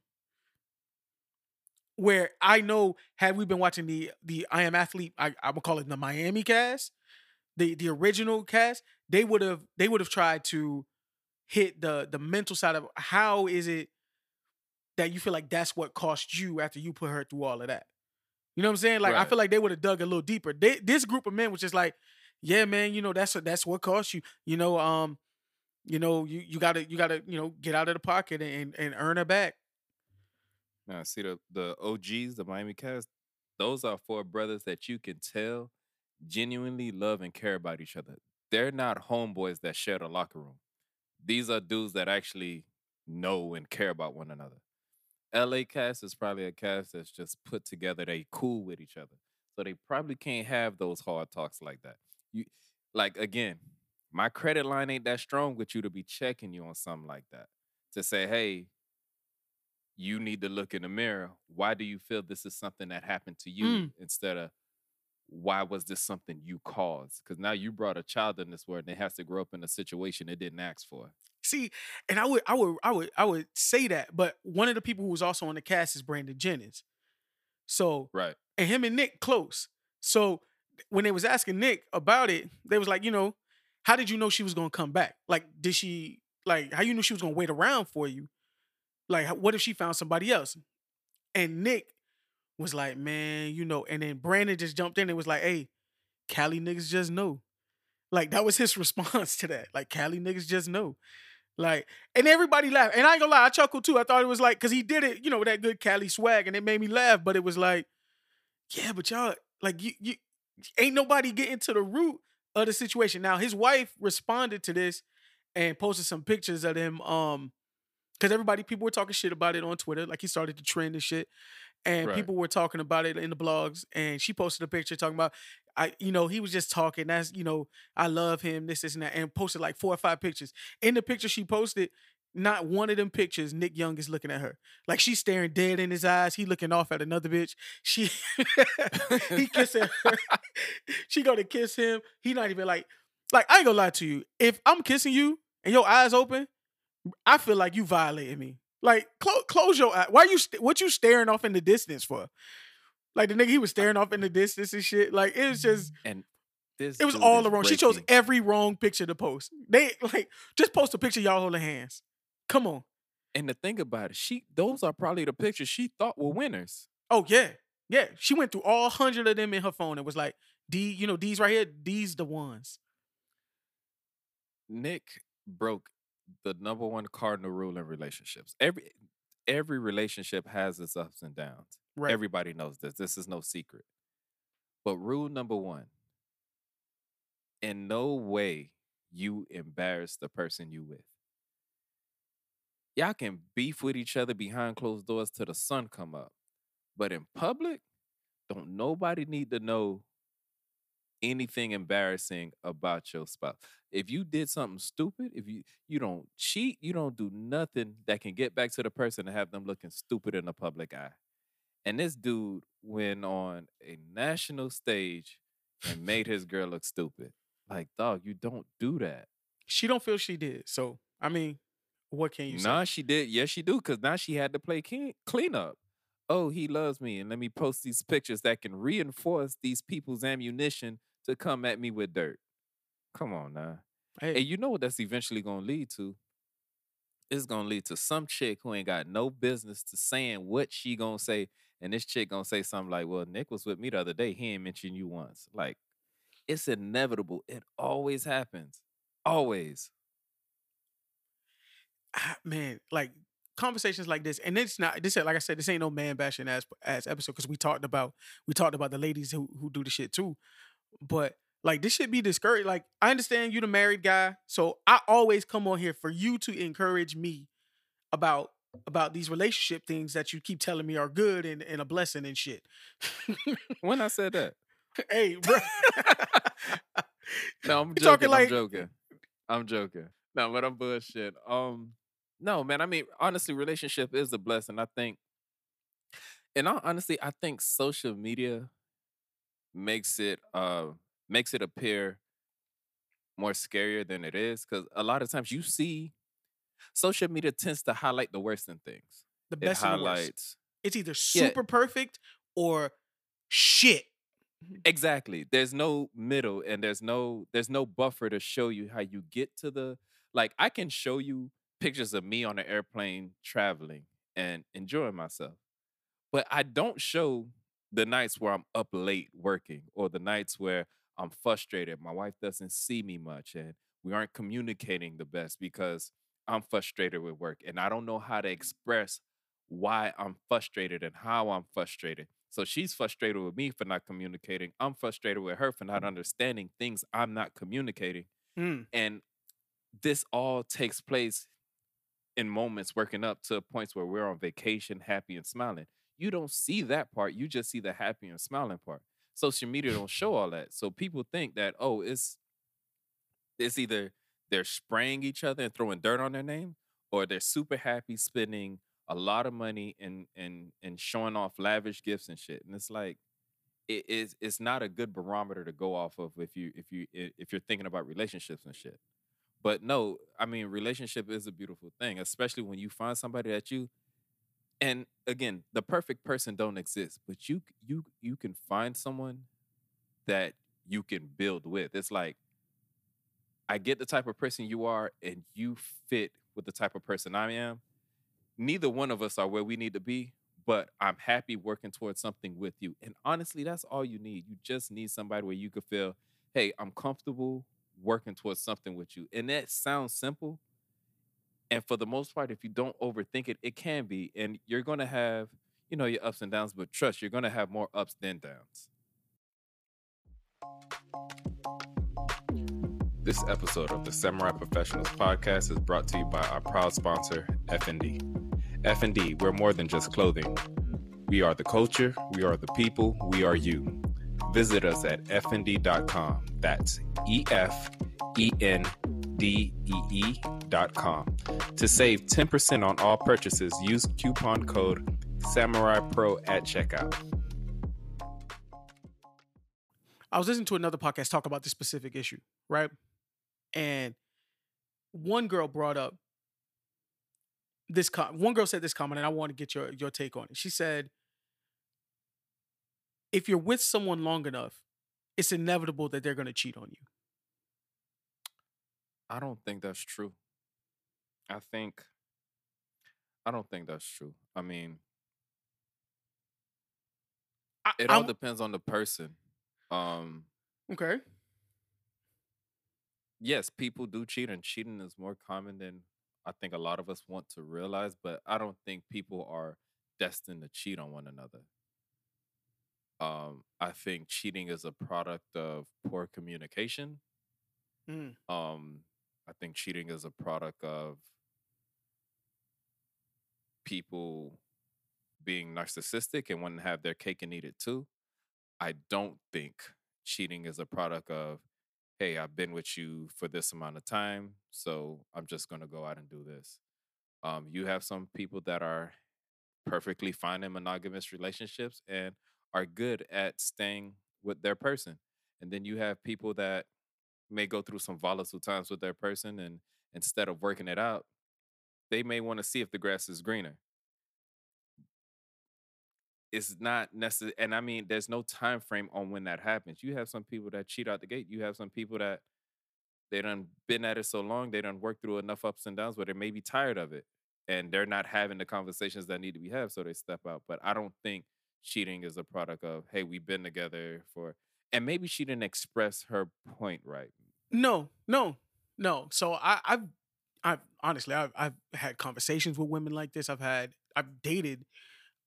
Where I know, had we been watching the the I Am Athlete, I, I would call it the Miami cast, the the original cast, they would have they would have tried to hit the the mental side of how is it that you feel like that's what cost you after you put her through all of that. You know what I'm saying? Like I feel like they would have dug a little deeper. They, this group of men was just like, yeah, man, you know that's that's what cost you. You know, um, you know, you you gotta you gotta you know get out of the pocket and and earn her back. Now, see the the OGs, the Miami cast. Those are four brothers that you can tell genuinely love and care about each other. They're not homeboys that share the locker room. These are dudes that actually know and care about one another. LA cast is probably a cast that's just put together. They cool with each other, so they probably can't have those hard talks like that. You like again, my credit line ain't that strong with you to be checking you on something like that. To say, hey, you need to look in the mirror. Why do you feel this is something that happened to you Mm. instead of why was this something you caused? Because now you brought a child in this world and it has to grow up in a situation it didn't ask for. See, and I would I would I would I would say that, but one of the people who was also on the cast is Brandon Jennings. So Right. and him and Nick close. So when they was asking Nick about it, they was like, you know, how did you know she was gonna come back? Like, did she like how you knew she was gonna wait around for you? Like, what if she found somebody else? And Nick was like, man, you know, and then Brandon just jumped in and was like, hey, Cali niggas just know. Like that was his response to that. Like Cali niggas just know. Like, and everybody laughed. And I ain't gonna lie, I chuckled too. I thought it was like, cause he did it, you know, with that good Cali swag, and it made me laugh. But it was like, yeah, but y'all, like, you, you ain't nobody getting to the root of the situation. Now, his wife responded to this and posted some pictures of him, um, because everybody, people were talking shit about it on Twitter. Like he started to trend and shit. And Right. people were talking about it in the blogs. And she posted a picture talking about, I, you know, he was just talking. That's, you know, I love him, this, this, and that, and posted like four or five pictures. In the picture she posted, not one of them pictures, Nick Young is looking at her. Like she's staring dead in his eyes. He looking off at another bitch. She he kissing her. she gonna kiss him. He not even like, like, I ain't gonna lie to you. If I'm kissing you and your eyes open, I feel like you violated me. Like, close close your eye. Why you st- what you staring off in the distance for? Like the nigga, he was staring off in the distance and shit. Like it was just mm-hmm. And this it was all the wrong. She chose every wrong picture to post. They like just post a picture y'all holding hands. Come on. And the thing about it, she those are probably the pictures she thought were winners. Oh yeah, yeah. She went through all hundred of them in her phone and was like, "D, you know these right here. These the ones." Nick broke the number one cardinal rule in relationships. Every every relationship has its ups and downs. Right. Everybody knows this. This is no secret. But rule number one in no way you embarrass the person you with. Y'all can beef with each other behind closed doors till the sun come up. But in public, don't nobody need to know anything embarrassing about your spouse. If you did something stupid, if you you don't cheat, you don't do nothing that can get back to the person and have them looking stupid in the public eye. And this dude went on a national stage and made his girl look stupid. Like, dog, you don't do that. She don't feel she did. So I mean, what can you say? Nah, she did. Yes, she do. Cause now she had to play clean, cleanup. Oh, he loves me, and let me post these pictures that can reinforce these people's ammunition to come at me with dirt. Come on now. Hey, And you know what that's eventually gonna lead to? It's gonna lead to some chick who ain't got no business to saying what she gonna say, and this chick gonna say something like, "Well, Nick was with me the other day. He ain't mentioned you once." Like, it's inevitable. It always happens. Always. Ah, man, like conversations like this, and it's not this. Like I said, this ain't no man bashing ass ass episode because we talked about we talked about the ladies who who do the shit too. But like this should be discouraged. Like I understand you the married guy, so I always come on here for you to encourage me about about these relationship things that you keep telling me are good and, and a blessing and shit. When I said that. hey, bro. No, I'm joking. talking like- I'm joking. I'm joking. No, but I'm bullshit. Um, no, man. I mean, honestly, relationship is a blessing. I think And I, honestly, I think social media makes it uh makes it appear more scarier than it is because a lot of times you see social media tends to highlight the worst in things. The It best the worst. highlights It's either Yeah. super perfect or shit. exactly. There's no middle and there's no there's no buffer to show you how you get to the like I can show you pictures of me on an airplane traveling and enjoying myself. But I don't show the nights where I'm up late working or the nights where I'm frustrated. My wife doesn't see me much and we aren't communicating the best because I'm frustrated with work and I don't know how to express why I'm frustrated and how I'm frustrated. So she's frustrated with me for not communicating. I'm frustrated with her for not understanding things I'm not communicating. Mm. And this all takes place in moments working up to points where we're on vacation, happy and smiling. You don't see that part. You just see the happy and smiling part. Social media don't show all that. So people think that, oh, it's it's either they're spraying each other and throwing dirt on their name, or they're super happy spending a lot of money and and and showing off lavish gifts and shit. And it's like it is it's not a good barometer to go off of if you if you if you're thinking about relationships and shit. But no, I mean relationship is a beautiful thing, especially when you find somebody that you and again, the perfect person don't exist, but you you you can find someone that you can build with. It's like I get the type of person you are and you fit with the type of person I am. Neither one of us are where we need to be, but I'm happy working towards something with you. And honestly, that's all you need. You just need somebody where you could feel, hey, I'm comfortable working towards something with you. And that sounds simple. And for the most part, if you don't overthink it, it can be. And you're going to have, you know, your ups and downs, but trust, you're going to have more ups than downs. This episode of the Samurai Professionals podcast is brought to you by our proud sponsor, F&D. F&D, we're more than just clothing. We are the culture, we are the people, we are you. Visit us at fnd.com. That's E F E N D E E dot com. To save 10% on all purchases, use coupon code Samurai Pro at checkout. I was listening to another podcast talk about this specific issue, right? And one girl brought up this com- one girl said this comment and I want to get your your take on it. She said if you're with someone long enough, it's inevitable that they're going to cheat on you. I don't think that's true. I think I don't think that's true. I mean, I, it all I'm- depends on the person. Um, okay. yes, people do cheat, and cheating is more common than I think a lot of us want to realize. But I don't think people are destined to cheat on one another. Um, I think cheating is a product of poor communication. Mm. Um, I think cheating is a product of people being narcissistic and wanting to have their cake and eat it too. I don't think cheating is a product of, hey, I've been with you for this amount of time, so I'm just gonna go out and do this. Um, you have some people that are perfectly fine in monogamous relationships and are good at staying with their person. And then you have people that may go through some volatile times with their person and instead of working it out, they may want to see if the grass is greener. It's not necessary, and I mean, there's no time frame on when that happens. You have some people that cheat out the gate. You have some people that they done been at it so long, they done worked through enough ups and downs where they may be tired of it, and they're not having the conversations that need to be had, so they step out. But I don't think cheating is a product of, hey, we've been together for, and maybe she didn't express her point right. No, no, no. So I, I've, I've honestly, I've, I've had conversations with women like this. I've had, I've dated,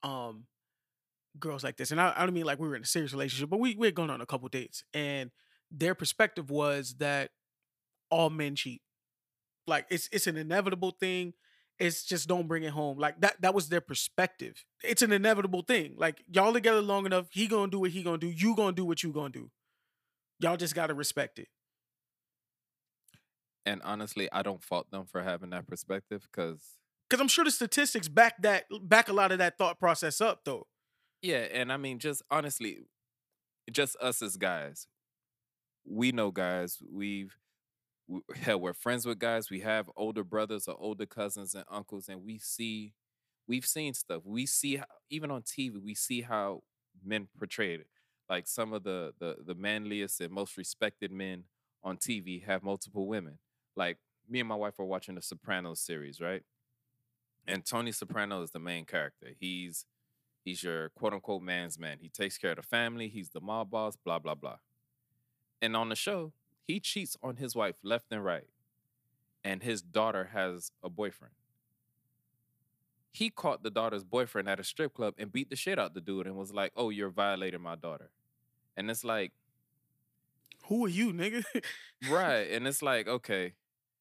um, girls like this, and I, I don't mean like we were in a serious relationship, but we we had gone on a couple dates, and their perspective was that all men cheat. Like it's it's an inevitable thing. It's just don't bring it home. Like that that was their perspective. It's an inevitable thing. Like y'all together long enough, he gonna do what he gonna do. You gonna do what you gonna do. Y'all just gotta respect it. And honestly, I don't fault them for having that perspective because because I'm sure the statistics back that back a lot of that thought process up though. Yeah, and I mean, just honestly, just us as guys, we know guys. We've we, hell, we're friends with guys. We have older brothers or older cousins and uncles, and we see, we've seen stuff. We see even on TV, we see how men portray it. Like some of the the the manliest and most respected men on TV have multiple women. Like me and my wife are watching the Sopranos series, right? And Tony Soprano is the main character. He's he's your quote unquote man's man. He takes care of the family. He's the mob boss. Blah blah blah. And on the show, he cheats on his wife left and right. And his daughter has a boyfriend. He caught the daughter's boyfriend at a strip club and beat the shit out the dude and was like, "Oh, you're violating my daughter." And it's like, Who are you, nigga? right. And it's like, okay,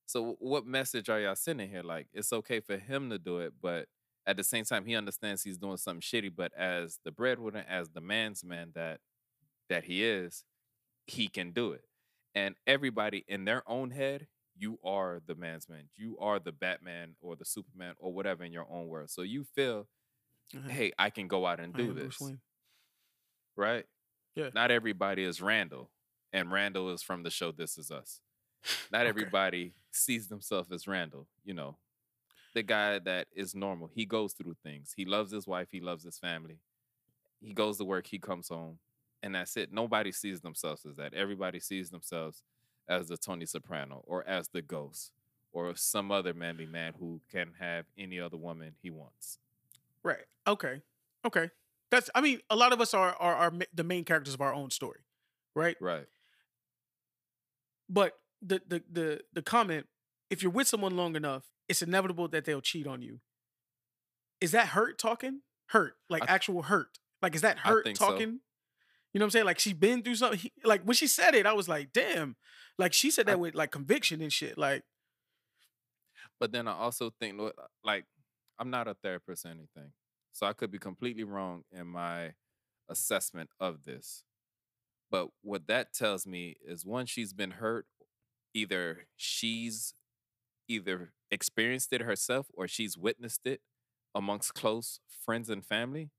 so what message are y'all sending here? Like, it's okay for him to do it, but at the same time, he understands he's doing something shitty. But as the breadwinner, as the man's man that that he is, he can do it. And everybody in their own head, you are the man's man. You are the Batman or the Superman or whatever in your own world. So you feel, Uh-huh. hey, I can go out and do this, right? Yeah. Not everybody is Randall, and Randall is from the show This Is Us. Not Okay. everybody sees themselves as Randall. You know, the guy that is normal. He goes through things. He loves his wife. He loves his family. He goes to work. He comes home, and that's it. Nobody sees themselves as that. Everybody sees themselves as the Tony Soprano or as the ghost or some other manly man who can have any other woman he wants. Right. Okay. Okay. That's. I mean, a lot of us are are, are the main characters of our own story, right? Right. But the the the the comment: if you're with someone long enough, it's inevitable that they'll cheat on you. Is that hurt talking? Hurt, like I- actual hurt. Like, is that hurt talking? so. You know what I'm saying? Like she's been through something. He- like when she said it, I was like, damn. Like she said I- that with like conviction and shit. Like, But then I also think, uh, like, I'm not a therapist or anything. So I could be completely wrong in my assessment of this. But what that tells me is one, she's been hurt. Either she's either experienced it herself or she's witnessed it amongst close friends and family.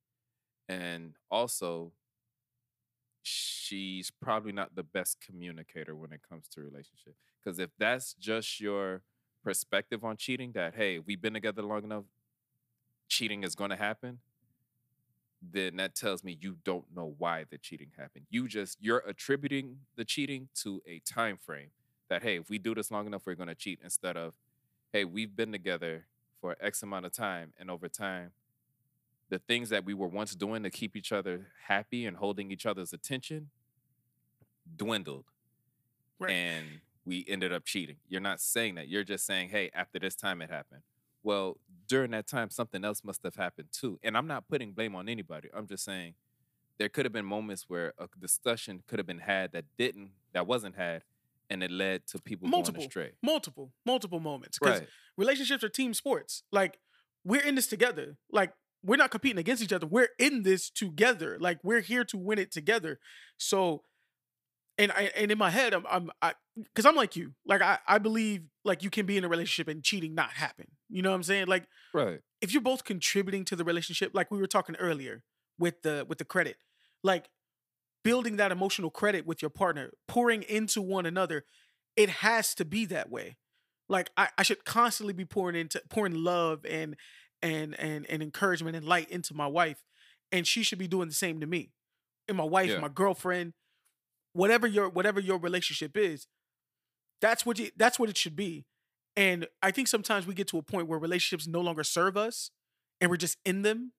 And also, she's probably not the best communicator when it comes to relationship. Because if that's just your perspective on cheating, that hey, we've been together long enough, cheating is going to happen, then that tells me you don't know why the cheating happened. You just you're attributing the cheating to a time frame that hey, if we do this long enough, we're going to cheat instead of hey, we've been together for X amount of time, and over time, the things that we were once doing to keep each other happy and holding each other's attention dwindled Right. and we ended up cheating. You're not saying that. You're just saying, hey, after this time it happened. Well, during that time, something else must have happened too. And I'm not putting blame on anybody. I'm just saying there could have been moments where a discussion could have been had that didn't, that wasn't had, and it led to people Multiple. going astray. multiple, multiple moments. Because Right. relationships are team sports. Like we're in this together. Like we're not competing against each other. We're in this together. Like we're here to win it together. So, and I and in my head, I'm I'm I because I'm like you. Like I I believe like you can be in a relationship and cheating not happen. You know what I'm saying? Like Right. if you're both contributing to the relationship, like we were talking earlier with the with the credit, like building that emotional credit with your partner, pouring into one another, it has to be that way. Like I, I should constantly be pouring into pouring love and and and and encouragement and light into my wife, and she should be doing the same to me. And my wife, Yeah. my girlfriend, whatever your whatever your relationship is, that's what you, that's what it should be. And I think sometimes we get to a point where relationships no longer serve us, and we're just in them.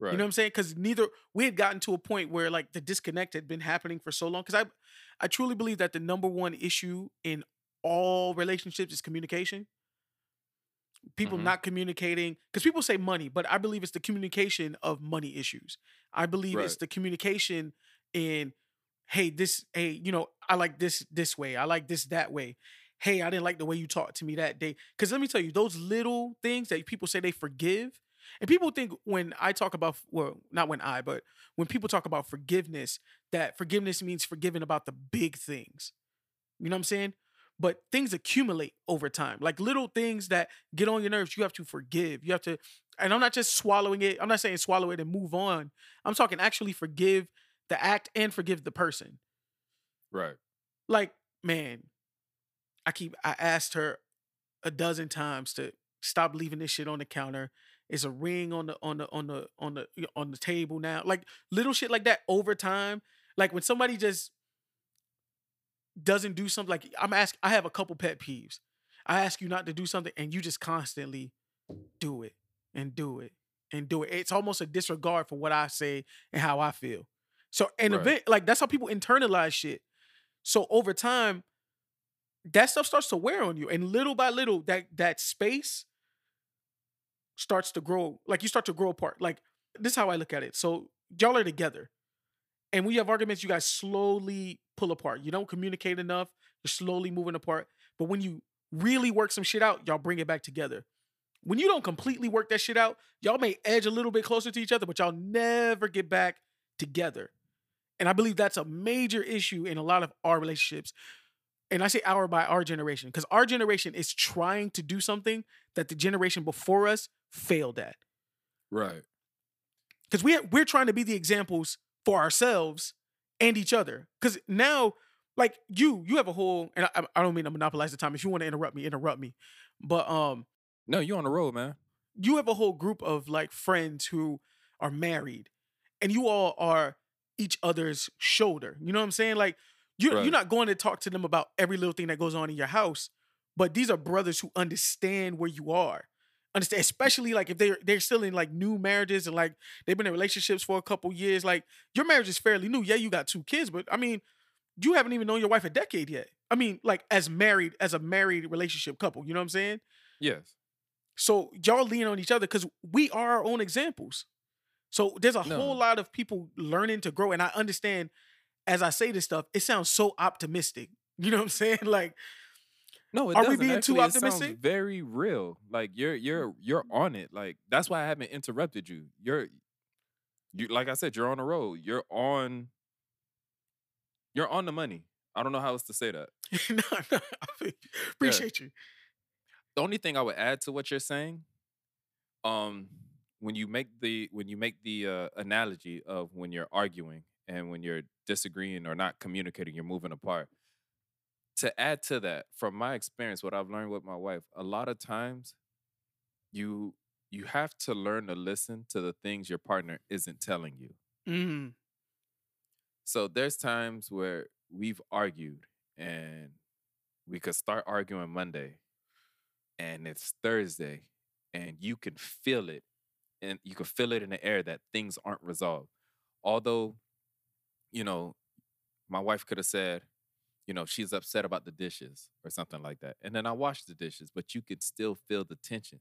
Right. You know what I'm saying? Because neither we had gotten to a point where like the disconnect had been happening for so long. Because I, I truly believe that the number one issue in all relationships is communication. People Mhm. not communicating because people say money, but I believe it's the communication of money issues. I believe it's the communication in, hey, this, hey, you know, I like this this way. I like this that way. Hey, I didn't like the way you talked to me that day. Because let me tell you, those little things that people say they forgive, and people think when I talk about, well, not when I, but when people talk about forgiveness, that forgiveness means forgiving about the big things. You know what I'm saying? But things accumulate over time. Like little things that get on your nerves, you have to forgive. You have to, and I'm not just swallowing it. I'm not saying swallow it and move on. I'm talking actually forgive the act and forgive the person. Right. Like, man, I keep I asked her a dozen times to stop leaving this shit on the counter. It's a ring on the on the on the on the on the table now. Like little shit like that over time. Like when somebody just doesn't do something like I'm ask I have a couple pet peeves. I ask you not to do something and you just constantly do it and do it and do it. It's almost a disregard for what I say and how I feel. So and Right. event like that's how people internalize shit. So over time, that stuff starts to wear on you, and little by little, that that space starts to grow. Like you start to grow apart. Like this is how I look at it. So y'all are together, and you have arguments, you guys slowly pull apart. You don't communicate enough. You're slowly moving apart. But when you really work some shit out, y'all bring it back together. When you don't completely work that shit out, y'all may edge a little bit closer to each other, but y'all never get back together. And I believe that's a major issue in a lot of our relationships. And I say our by our generation, because our generation is trying to do something that the generation before us failed at. Right. Because we we're trying to be the examples for ourselves and each other. Because now, like you, you have a whole, and I, I don't mean to monopolize the time. If you want to interrupt me, interrupt me. But um, No, you're on the road, man. you have a whole group of like friends who are married and you all are each other's shoulder. You know what I'm saying? Like you Right. you're not going to talk to them about every little thing that goes on in your house, but these are brothers who understand where you are. Understand, especially like if they're they're still in like new marriages and like they've been in relationships for a couple years. Like your marriage is fairly new. Yeah, you got two kids, but I mean, you haven't even known your wife a decade yet. I mean, like as married, as a married relationship couple, you know what I'm saying? Yes. So y'all lean on each other because we are our own examples. So there's a No. whole lot of people learning to grow. And I understand as I say this stuff, it sounds so optimistic. You know what I'm saying? Like, No, it Are we doesn't. being too Actually, it optimistic? very real. Like you're you're you're on it. Like that's why I haven't interrupted you. You're you like I said, you're on the road. You're on you're on the money. I don't know how else to say that. no, no, I feel you. appreciate you. The only thing I would add to what you're saying, um, when you make the when you make the uh, analogy of when you're arguing and when you're disagreeing or not communicating, you're moving apart. To add to that, from my experience, what I've learned with my wife, a lot of times you you have to learn to listen to the things your partner isn't telling you. Mm, So there's times where we've argued and we could start arguing Monday and it's Thursday and you can feel it and you can feel it in the air that things aren't resolved. Although, you know, my wife could have said, you know, she's upset about the dishes or something like that. And then I washed the dishes, but you could still feel the tension.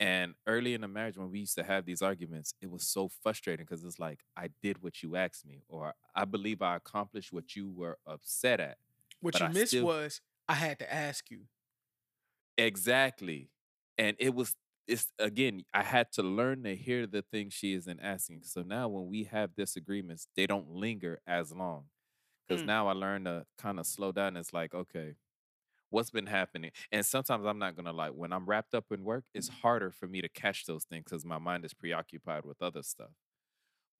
And early in the marriage, when we used to have these arguments, it was so frustrating because it's like, I did what you asked me, or I believe I accomplished what you were upset at. what you I missed still- was I had to ask you. Exactly. And it was, it's again, I had to learn to hear the things she isn't asking. So now when we have disagreements, they don't linger as long. Because Mm. now I learn to kind of slow down. It's like, okay, what's been happening? And sometimes I'm not gonna lie, when I'm wrapped up in work, it's harder for me to catch those things because my mind is preoccupied with other stuff.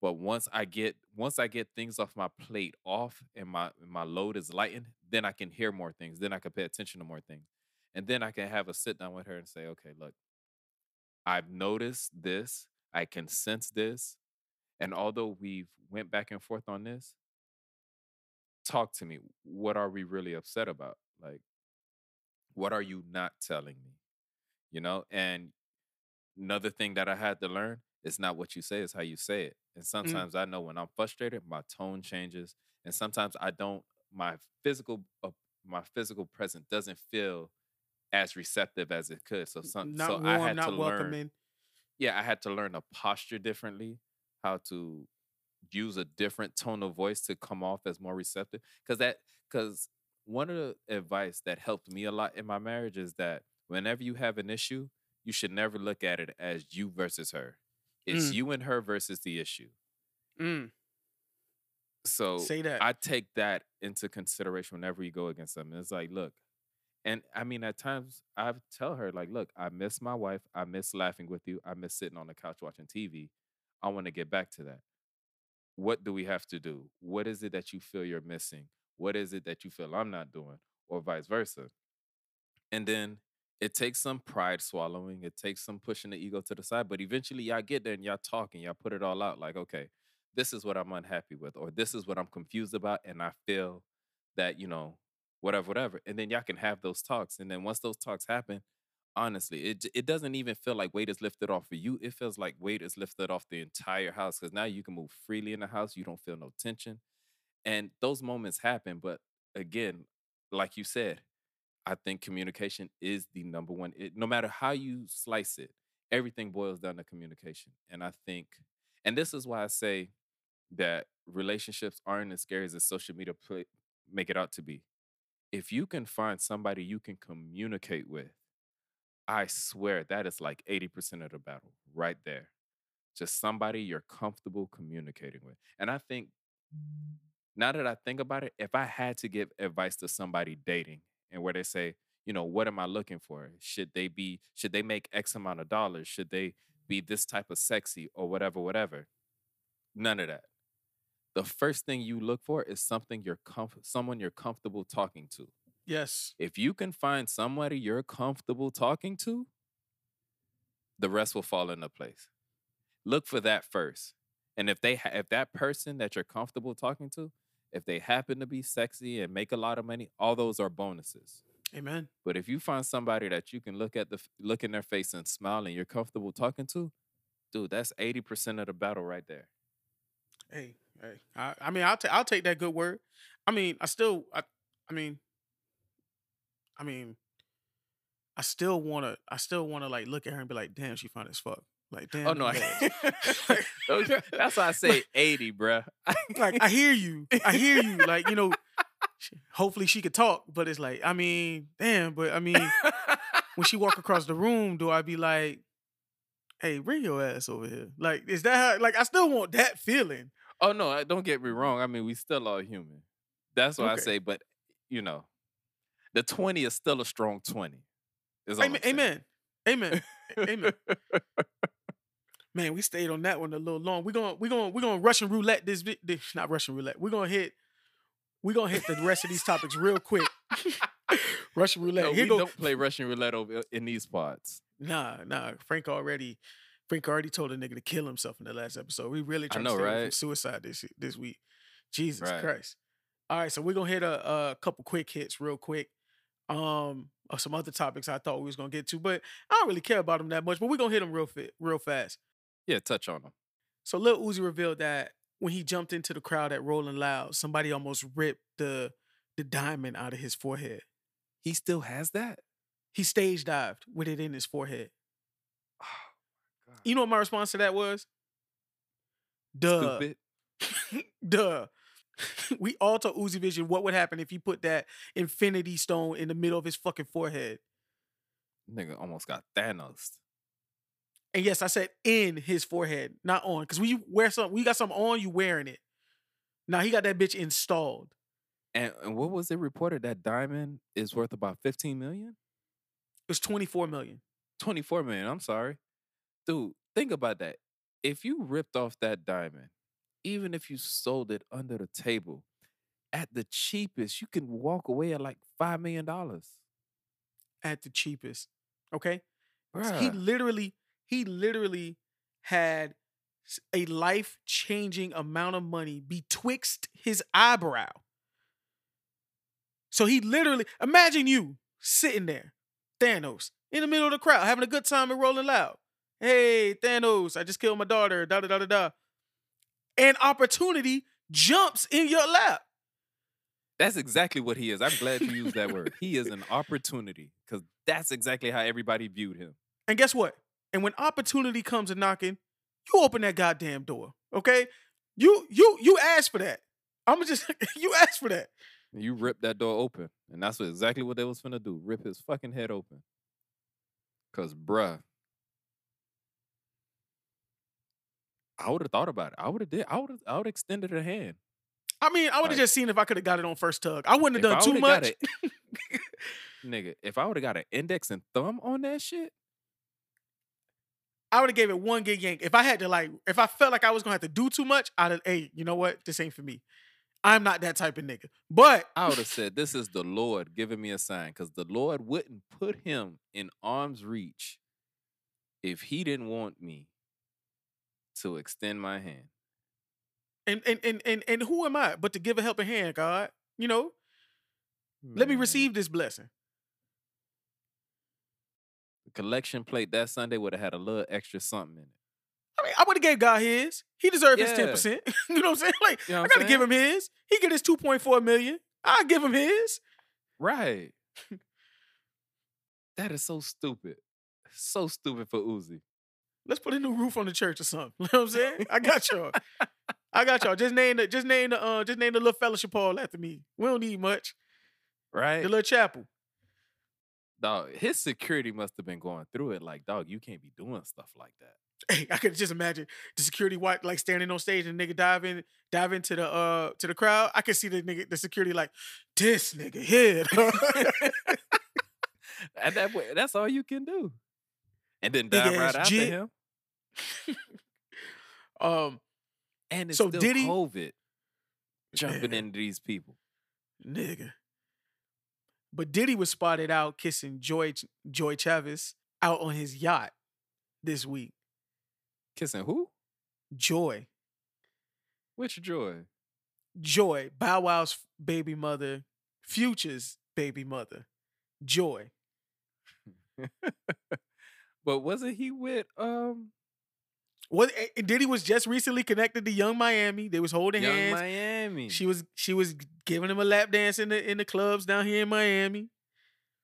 But once I get once I get things off my plate off and my my load is lightened, then I can hear more things. Then I can pay attention to more things. And then I can have a sit down with her and say, okay, look, I've noticed this, I can sense this. And although we've went back and forth on this, talk to me. What are we really upset about? Like, what are you not telling me? You know, and another thing that I had to learn is not what you say, it's how you say it. And sometimes I know when I'm frustrated, my tone changes. And sometimes I don't, my physical, uh, my physical presence doesn't feel as receptive as it could. So some, not so warm, I had not to learn welcoming. yeah, I had to learn to posture differently, how to use a different tone of voice to come off as more receptive. Cause that cause one of the advice that helped me a lot in my marriage is that whenever you have an issue, you should never look at it as you versus her. It's Mm. you and her versus the issue. Mm, So say that. I take that into consideration whenever you go against them It's like, look, And I mean, at times I tell her, like, look, I miss my wife. I miss laughing with you. I miss sitting on the couch watching TV. I want to get back to that. What do we have to do? What is it that you feel you're missing? What is it that you feel I'm not doing? Or vice versa. And then it takes some pride swallowing. It takes some pushing the ego to the side. But eventually y'all get there and y'all talk and y'all put it all out like, okay, this is what I'm unhappy with, or this is what I'm confused about. And I feel that, you know, whatever, whatever. And then y'all can have those talks. And then once those talks happen, honestly, it it doesn't even feel like weight is lifted off of you. It feels like weight is lifted off the entire house because now you can move freely in the house. You don't feel no tension. And those moments happen. But again, like you said, I think communication is the number one. It, no matter how you slice it, everything boils down to communication. And I think, and this is why I say that relationships aren't as scary as social media put, make it out to be. If you can find somebody you can communicate with, I swear that is like 80% of the battle right there. Just somebody you're comfortable communicating with. And I think now that I think about it, if I had to give advice to somebody dating and where they say, you know, what am I looking for? Should they be, should they make X amount of dollars? Should they be this type of sexy or whatever, whatever? None of that. The first thing you look for is something you're comf- someone you're comfortable talking to. Yes. If you can find somebody you're comfortable talking to, the rest will fall into place. Look for that first. And if they ha- if that person that you're comfortable talking to, if they happen to be sexy and make a lot of money, all those are bonuses. Amen. But if you find somebody that you can look at the look in their face and smile and you're comfortable talking to, dude, that's 80% of the battle right there. Hey, hey. I, I mean, I'll take I'll take that good word. I mean, I still I I mean I mean I still wanna I still wanna like look at her and be like, damn, she fine as fuck. Like, oh, damn. Oh no, I. That's why I say 80, bruh. like I hear you. I hear you. Like, you know, hopefully she could talk, but it's like, I mean, damn, but I mean, when she walk across the room, do I be like, hey, bring your ass over here? Like, is that how like I still want that feeling. Oh no, don't get me wrong. I mean, we still are human. That's what I say. But you know, the twenty is still a strong twenty. Is all Amen. Amen. Amen. Amen. Man, we stayed on that one a little long. We're gonna we're gonna we're gonna Russian roulette this, this not Russian roulette. We're gonna hit we're gonna hit the rest of these topics real quick. Russian roulette. No, Here we go. don't play Russian roulette over in these parts. Nah, nah. Frank already Frank already told a nigga to kill himself in the last episode. We really trying know, to stay away from suicide this this week. Jesus Right. Christ. All right, so we're gonna hit a, a couple quick hits real quick. Um, of some other topics I thought we was gonna get to, but I don't really care about them that much. But we're gonna hit them real fit, real fast. Yeah, touch on them. So Lil Uzi revealed that when he jumped into the crowd at Rolling Loud, somebody almost ripped the the diamond out of his forehead. He still has that. He stage dived with it in his forehead. Oh, my God. You know what my response to that was? Duh. Stupid. Duh. we all told Uzi Vision what would happen if he put that infinity stone in the middle of his fucking forehead. Nigga almost got Thanos. And yes, I said in his forehead, not on. Because when you wear something, you got something on, you wearing it. Now he got that bitch installed. And, and what was it reported that diamond is worth about 15 million? It was 24 million. 24 million. I'm sorry. Dude, think about that. If you ripped off that diamond, even if you sold it under the table, at the cheapest, you can walk away at like $5 million. at the cheapest. Okay? He literally, he literally had a life-changing amount of money betwixt his eyebrow. So he literally, imagine you sitting there, Thanos, in the middle of the crowd, having a good time and rolling loud. Hey, Thanos, I just killed my daughter, da da da da da. And opportunity jumps in your lap. That's exactly what he is. I'm glad you used that word. He is an opportunity because that's exactly how everybody viewed him. And guess what? And when opportunity comes a knocking, you open that goddamn door. Okay? You you you ask for that. I'm just you ask for that. You ripped that door open, and that's what exactly what they was finna do. Rip his fucking head open. Cause bruh. I would have thought about it. I would have did. I would have. I would extended a hand. I mean, I would have Like- just seen if I could have got it on first tug. I wouldn't have done too much. it- Nigga, if I would have got an index and thumb on that shit, I would have gave it one gig yank. If I had to like, if I felt like I was gonna have to do too much, I'd have, hey, you know what? This ain't for me. I'm not that type of nigga. But I would have said, This is the Lord giving me a sign. Because the Lord wouldn't put him in arm's reach if he didn't want me to extend my hand. and and and and, and who am I but to give a helping hand, God? You know, let me receive this blessing. the collection plate that Sunday would have had a little extra something in it. I mean, I would have gave God his. He deserved his ten percent. you know what I'm saying? Like, You know I gotta give him his. He get his two point four million. I give him his. Right. that is so stupid. So stupid for Uzi. Let's put a new roof on the church or something. You know what I'm saying? I got y'all. I got y'all. Just name the just name the uh just name the little fellowship hall after me. We don't need much. Right? The little chapel. dog, his security must have been going through it like, dog, you can't be doing stuff like that. Hey, I could just imagine the security white like standing on stage and nigga diving in, dive into the uh to the crowd. I could see the nigga, the security like, this nigga here. At that point, that's all you can do. And then dive right after him. um, And it's So still Diddy- COVID jumping into these people. nigga. But Diddy was spotted out kissing Joie Joie Chavis out on his yacht this week. Kissing who? Joie. Which joy? Joie, Bow Wow's baby mother, Future's baby mother, Joie. But wasn't he with um What eh, and eh, Diddy was just recently connected to Yung Miami. They was holding Young hands. Miami? She was she was giving him a lap dance in the in the clubs down here in Miami.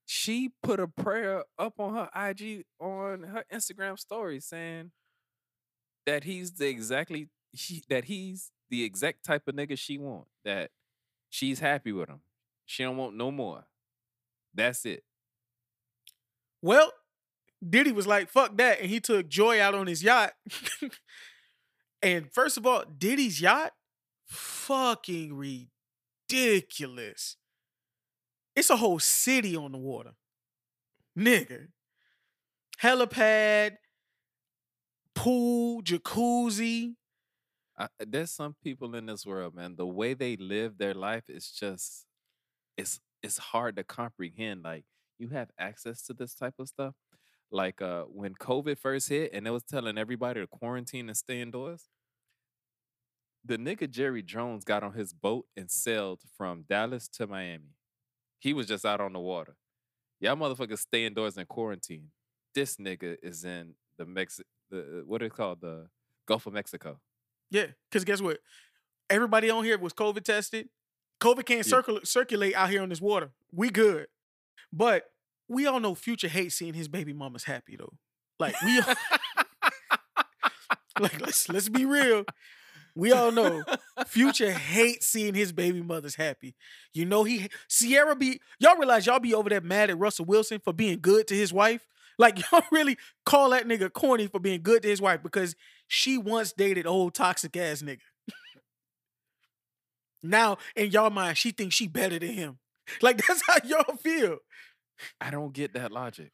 she put a prayer up on her IG on her Instagram story saying that he's the exactly he, that he's the exact type of nigga she want. That she's happy with him. She don't want no more. That's it. Well, Diddy was like, fuck that. And he took Joie out on his yacht. and first of all, Diddy's yacht, fucking ridiculous. It's a whole city on the water. Nigga. Helipad, pool, jacuzzi. I, there's some people in this world, man. The way they live their life is just it's it's hard to comprehend. Like you have access to this type of stuff. Like uh when COVID first hit and they was telling everybody to quarantine and stay indoors. The nigga Jerry Jones got on his boat and sailed from Dallas to Miami. He was just out on the water. Y'all motherfuckers stay indoors and quarantine. This nigga is in the Mex the what is it called? The Gulf of Mexico. Yeah, because guess what? Everybody on here was COVID tested. COVID can't Yeah. circul- circulate out here on this water. We good. But we all know Future hates seeing his baby mamas happy though. Like we all- like let's let's be real. We all know Future hates seeing his baby mothers happy. You know he Ciara be y'all realize y'all be over there mad at Russell Wilson for being good to his wife. Like y'all really call that nigga corny for being good to his wife because she once dated old toxic ass nigga. now in y'all mind she thinks she better than him. Like that's how y'all feel. I don't get that logic.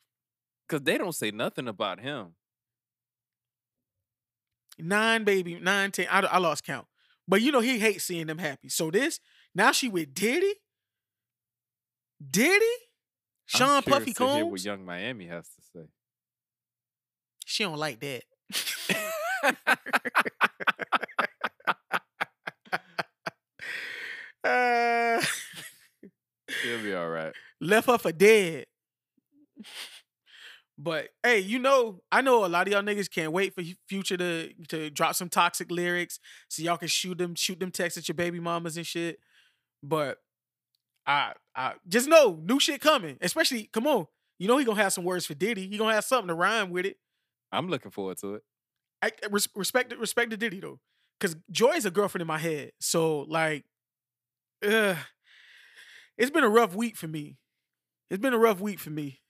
Cause they don't say nothing about him. Nine baby, nine, ten. I, I lost count. But you know he hates seeing them happy. So this now she with Diddy. Diddy, Sean Puffy to hear what Yung Miami has to say. She don't like that. Uh, He'll be all right. Left her for dead. But hey, you know, I know a lot of y'all niggas can't wait for Future to to drop some toxic lyrics so y'all can shoot them, shoot them texts at your baby mamas and shit. But I I just know new shit coming. Especially, come on, you know he gonna have some words for Diddy. He gonna have something to rhyme with it. I'm looking forward to it. I I res- respect respect to Diddy though, because Joie is a girlfriend in my head. So like, uh, it's been a rough week for me. It's been a rough week for me.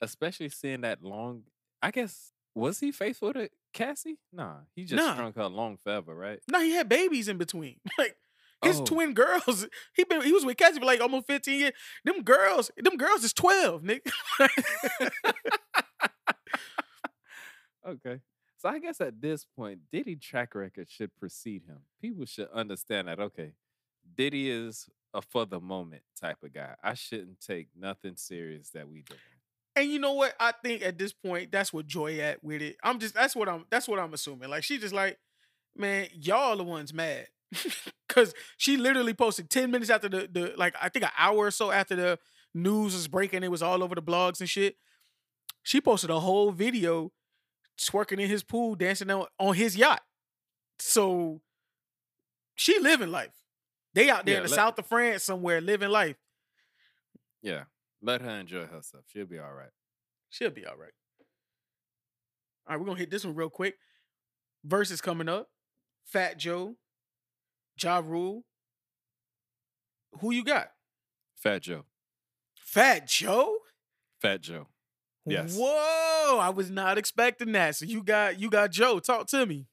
Especially seeing that long I guess was he faithful to Cassie? Nah. He just Nah. strung her long forever, right? No, he had babies in between. Like His Oh. twin girls, he been he was with Cassie for like almost 15 years. Them girls, them girls is 12, nigga. Okay. So I guess at this point, Diddy track record should precede him. People should understand that, okay, Diddy is a for the moment type of guy. I shouldn't take nothing serious that we do. And you know what? I think at this point, that's what Joie at with it. I'm just that's what I'm that's what I'm assuming. Like she just like, man, y'all the ones mad. Cause she literally posted 10 minutes after the the like I think an hour or so after the news was breaking, it was all over the blogs and shit. She posted a whole video twerking in his pool, dancing on, on his yacht. So she living life. They out there Yeah, in the south of France somewhere living life. Yeah. Let her enjoy herself. She'll be all right. She'll be all right. All right, we're gonna hit this one real quick. Verzuz coming up. Fat Joe, Ja Rule. Who you got? Fat Joe. Fat Joe? Fat Joe. Yes. Whoa, I was not expecting that. So you got you got Joe. Talk to me.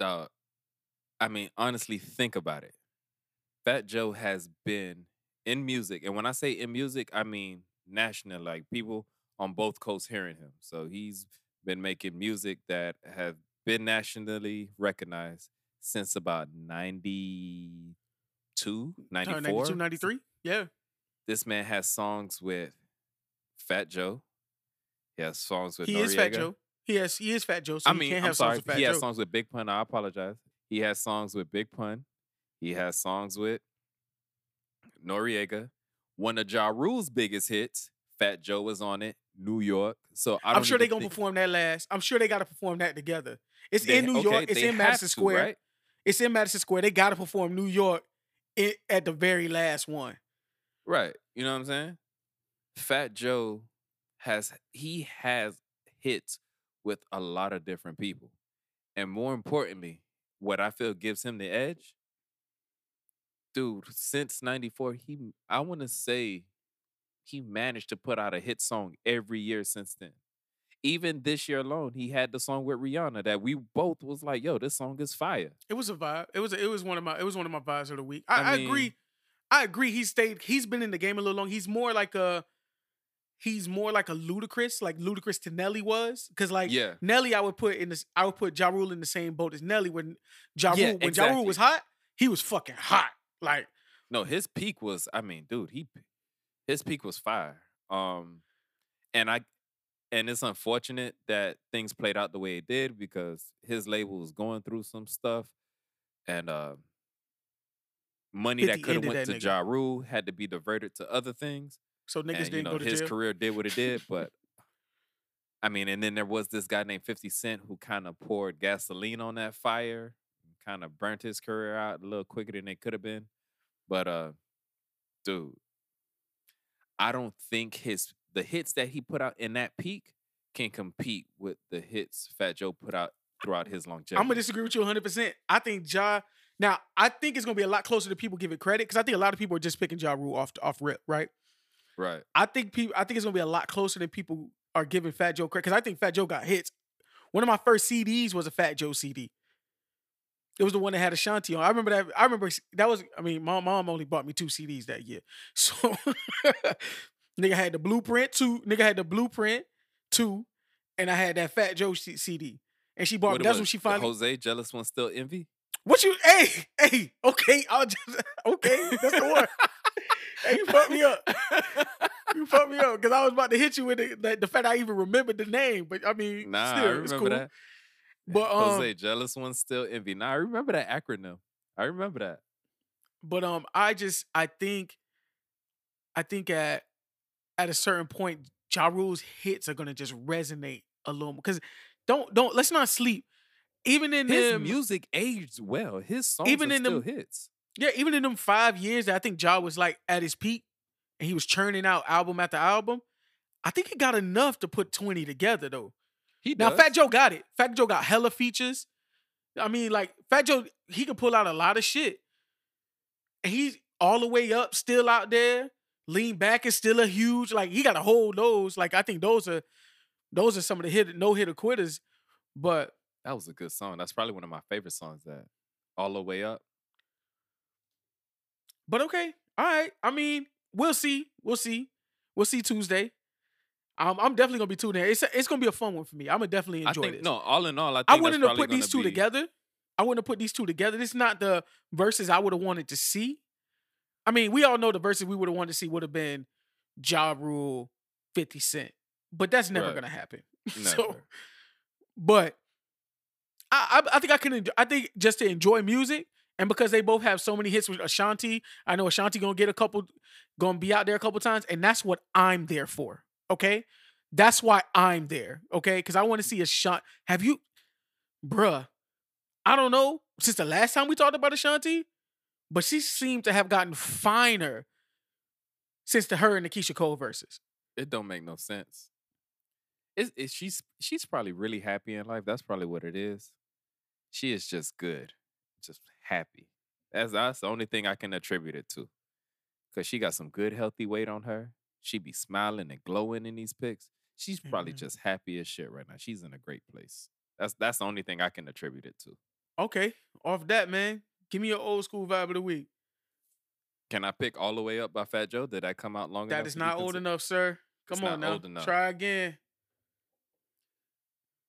Dog. I mean, honestly, think about it. Fat Joe has been in music. And when I say in music, I mean national, like people on both coasts hearing him. So he's been making music that have been nationally recognized since about 92, 94. 92, 93? Yeah. This man has songs with Fat Joe. He has songs with He is Fat Joe. He has he is Fat Joe. So I he mean, can't I'm have sorry. songs with Fat He has songs with Big Pun. I apologize. He has songs with Big Pun. He has songs with Noreaga. One of Ja Rule's biggest hits, Fat Joe was on it. New York. So I don't I'm sure they're gonna think- perform that last. I'm sure they gotta perform that together. It's they- in New okay, York. It's in Madison to, Square. right? It's in Madison Square. They gotta perform New York i- at the very last one. Right. You know what I'm saying? Fat Joe has he has hits with a lot of different people. And more importantly, what I feel gives him the edge, dude, since 94, he I want to say he managed to put out a hit song every year since then. Even this year alone, he had the song with Rihanna that we both was like, yo, this song is fire. It was a vibe. It was a, it was one of my it was one of my vibes of the week. I I, I, agree. I agree. He stayed. He's been in the game a little long. He's more like a. He's more like a Ludacris, like Ludacris to Nelly was, because like Yeah. Nelly, I would put in this. I would put Ja Rule in the same boat as Nelly when Ja Rule Yeah, when Ja Rule was hot, he was fucking hot. Like No, his peak was, I mean, dude, he his peak was fire. Um and I and it's unfortunate that things played out the way it did because his label was going through some stuff and uh money that could have went that to nigga. Ja Rule had to be diverted to other things. So niggas and didn't know, go to his jail. career did what it did, but I mean, and then there was this guy named 50 Cent who kind of poured gasoline on that fire, kind of burnt his career out a little quicker than it could have been. But uh dude, I don't think his the hits that he put out in that peak can compete with the hits Fat Joe put out throughout his longevity. I'm gonna disagree with you 100. percent I think Ja. Now I think it's gonna be a lot closer to people give it credit because I think a lot of people are just picking Ja Rule off off rip, right? Right. I think people. I think it's gonna be a lot closer than people are giving Fat Joe credit because I think Fat Joe got hits. One of my first CDs was a Fat Joe CD. It was the one that had Ashanti on. I remember that. I remember that was. I mean, my mom only bought me two CDs that year. So, nigga had the Blueprint two. Nigga had the Blueprint two, and I had that Fat Joe C- CD. And she bought. What that's was, when she finally. Jose jealous one still envy. What you? Hey, hey. Okay, I'll just. Okay, that's the one. Hey, you fucked me up. You fucked me up because I was about to hit you with the, fact I even remembered the name. But I mean, Nah, still, I it's remember cool. that. But um, Jose jealous one still envy. Nah, I remember that acronym. I remember that. but um, I just I think, I think at at a certain point, Ja Rule's hits are gonna just resonate a little more. because don't don't let's not sleep. Even in His them, music aged well. His songs Even are in still them- hits. Yeah, even in them five years that I think Ja was like at his peak, and he was churning out album after album. I think he got enough to put twenty together though. He Now does. Fat Joe got it. Fat Joe got hella features. I mean, like Fat Joe, he can pull out a lot of shit. And he's all the way up, still out there. Lean back is still a huge. Like he got to hold those. Like I think those are those are some of the hit no hitter quitters. But That was a good song. That's probably one of my favorite songs. That all the way up. But okay, all right. I mean, we'll see. We'll see. We'll see Tuesday. Um, I'm definitely gonna be tuning in. It's it's gonna be a fun one for me. I'm gonna definitely I enjoy think this. no. All in all, I think I wouldn't have put these two be- together. I wouldn't have put these two together. This is not the Verzuz I would have wanted to see. I mean, we all know the Verzuz we would have wanted to see would have been Ja Rule, 50 Cent. But that's never Right. gonna happen. Never. So but I, I I think I can enjoy, I think just to enjoy music and because they both have so many hits with Ashanti, I know Ashanti gonna get a couple, gonna be out there a couple times, and that's what I'm there for. Okay, that's why I'm there. Okay, because I want to see Ashanti. Have you, bruh? I don't know since the last time we talked about Ashanti, but she seemed to have gotten finer since the her and the Keyshia Cole Verzuz. it don't make no sense. It's she's she's probably really happy in life. That's probably what it is. She is just good, just happy. That's that's the only thing I can attribute it to. Cause she got some good healthy weight on her. She be smiling and glowing in these pics. She's probably Mhm. just happy as shit right now. She's in a great place. That's that's the only thing I can attribute it to. Okay, off that man, give me your old school vibe of the week. Can I pick all the way up by Fat Joe? Did I come out long enough? That is not old enough, sir. It's Come on not now. Try again.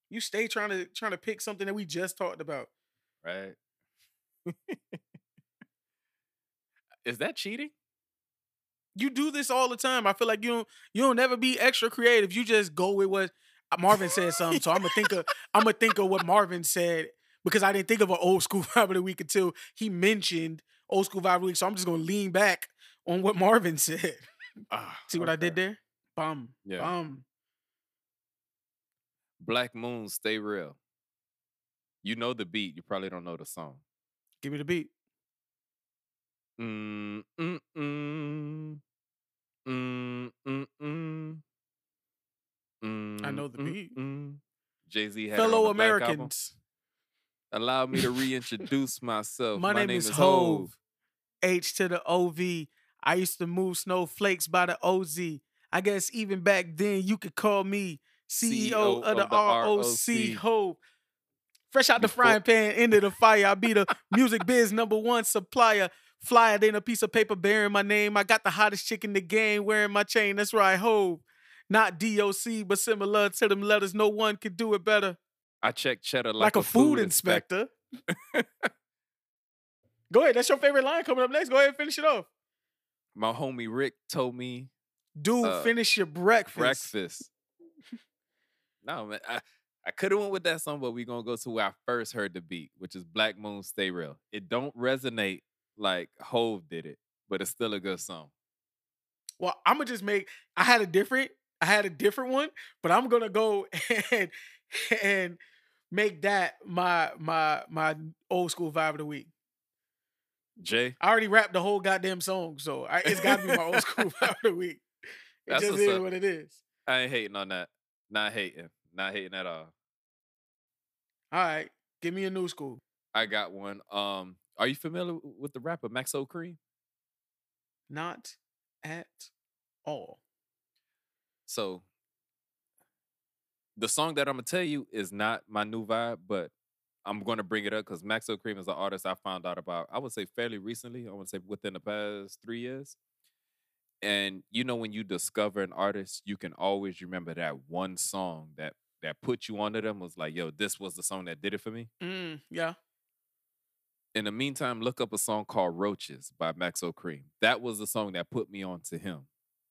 You stay trying to trying to pick something that we just talked about. right? Is that cheating? You do this all the time. I feel like you don't you don't never be extra creative. You just go with what uh, Marvin said something. So I'm gonna think of I'm gonna think of what Marvin said because I didn't think of an old school vibe of the week until he mentioned old school vibe of the week. So I'm just gonna lean back on what Marvin said. Ah, See what I did there? Bum. Yeah. Bum. Black Moon, stay real. You know the beat. You probably don't know the song. Give me the beat. Mm, mm, mm. Mm, mm, mm. I know the Mm, beat. mm. Jay Z had Fellow it on the Black Album. Americans. Allow me to reintroduce myself. My, name, is Hove. H to the OV. I used to move snowflakes by the OZ. I guess even back then you could call me CEO, CEO of the, of the ROC. ROC. Hove. Fresh out the frying pan into the fire. I be the music biz number one supplier. Flyer than a piece of paper bearing my name. I got the hottest chick in the game wearing my chain. That's right, Hove. Not DOC, but similar to them letters. No one could do it better. I check cheddar Like, like, a, food, inspector. Go ahead. That's your favorite line coming up next. Go ahead and finish it off. My homie Rick told me Dude, Uh, finish your breakfast. breakfast. no, man. I, I could have went with that song, but we're gonna go to where I first heard the beat, which is Black Moon Stay Real. It don't resonate like Hove did it, but it's still a good song. Well, I'm gonna just make. I had a different. I had a different one, but I'm gonna go and and make that my my my old school vibe of the week. Jay, I already rapped the whole goddamn song, so I, it's got to be my old school vibe of the week. It That's just is up. what it is. I ain't hating on that. Not hating. Not hating at all. All right, give me a new school. I got one. Um, are you familiar with the rapper Maxo Kream? Not at all. So the song that I'm gonna tell you is not my new vibe, but I'm gonna bring it up because Maxo Kream is an artist I found out about. I would say fairly recently. I would say within the past three years. And you know, when you discover an artist, you can always remember that one song that that put you onto them was like, yo, this was the song that did it for me. Mm, yeah. In the meantime, look up a song called Roaches by Maxo Kream. That was the song that put me on to him.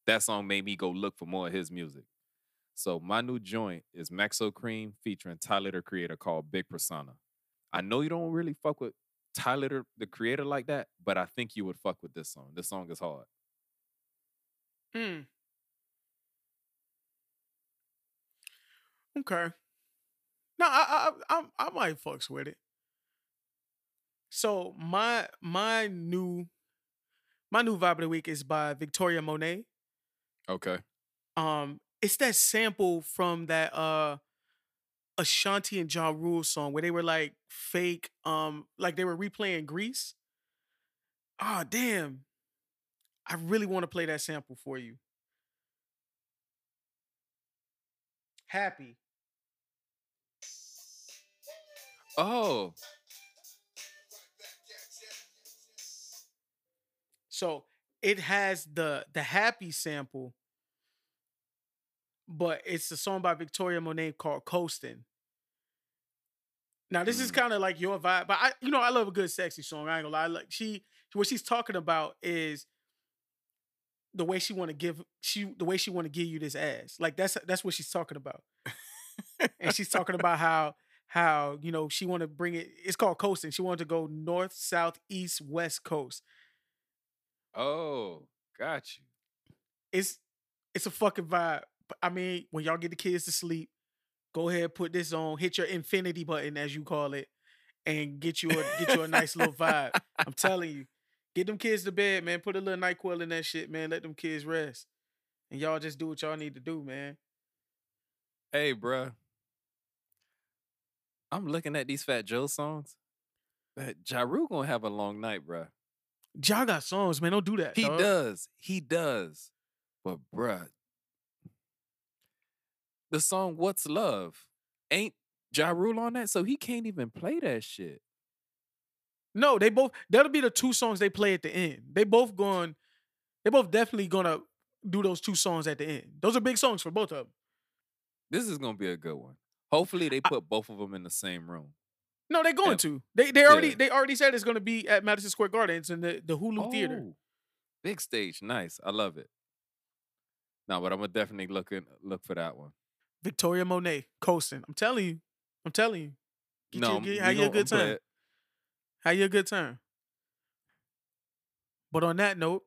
That song made me go look for more of his music. So my new joint is Maxo Kream featuring Tyler the Creator called Big Persona. I know you don't really fuck with Tyler the- Creator like that, but I think you would fuck with this song. This song is hard. Mm. Okay. No, I, I I I might fucks with it. So my my new my new vibe of the week is by Victoria Monet. Okay. Um, it's that sample from that uh Ashanti and Ja Rule song where they were like fake, um, like they were replaying Grease. Ah, damn. I really want to play that sample for you. Happy. Oh, So it has the the happy sample, but it's a song by Victoria Monet called Coastin'. Now this is Mm. kind of like your vibe, but I you know I love a good sexy song. I ain't gonna lie. Like she what she's talking about is the way she want to give she the way she want to give you this ass. Like that's that's what she's talking about. and she's talking about how how you know she want to bring it. It's called coasting. She wanted to go north, south, east, west coast. Oh, got you. It's it's a fucking vibe. I mean, when y'all get the kids to sleep, go ahead put this on. Hit your infinity button as you call it, and get you a get you a nice little vibe. I'm telling you, get them kids to bed, man. Put a little night Nyquil in that shit, man. Let them kids rest, and y'all just do what y'all need to do, man. Hey, bruh. I'm looking at these Fat Joe songs. That Ja Rule gonna have a long night, bruh. Y'all got songs, man. Don't do that. He dawg. does. He does. But bruh, the song "What's Love" ain't Ja Rule on that, so he can't even play that shit. No, they both. That'll be the two songs they play at the end. They both going. They both definitely gonna do those two songs at the end. Those are big songs for both of them. This is gonna be a good one. Hopefully, they put both of them in the same room. No, they're going Yeah. to. They they already Yeah. they already said it's gonna be at Madison Square Garden. It's in the the Hulu theater. Oh, Big stage, nice. I love it. No, but I'm gonna definitely look in, look for that one. Victoria Monet coasting. I'm telling you. I'm telling you. Get no, you, get, how you a good time? How you a good time? But on that note,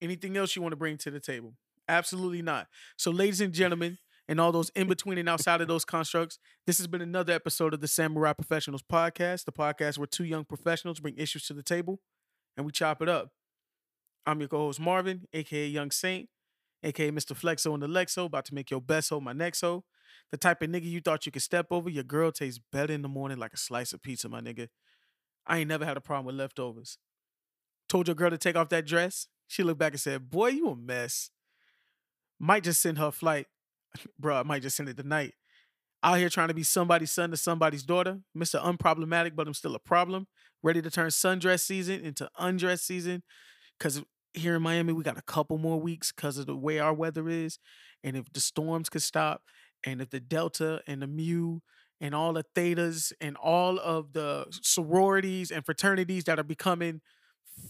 anything else you want to bring to the table? Absolutely not. So, ladies and gentlemen, and all those in between and outside of those constructs, this has been another episode of the Samurai Professionals Podcast, the podcast where two young professionals bring issues to the table and we chop it up. I'm your co-host Marvin, aka Young Saint, aka Mr. Flexo and the Lexo, about to make your best hoe my next hoe. The type of nigga you thought you could step over, your girl tastes better in the morning like a slice of pizza, my nigga. I ain't never had a problem with leftovers. Told your girl to take off that dress. She looked back and said, Boy, you a mess. Might just send her flight. Bruh, I might just send it tonight. Out here trying to be somebody's son to somebody's daughter. Mr. Unproblematic, but I'm still a problem. Ready to turn sundress season into undress season. Cause here in Miami, we got a couple more weeks because of the way our weather is. And if the storms could stop, and if the Delta and the Mu and all the thetas and all of the sororities and fraternities that are becoming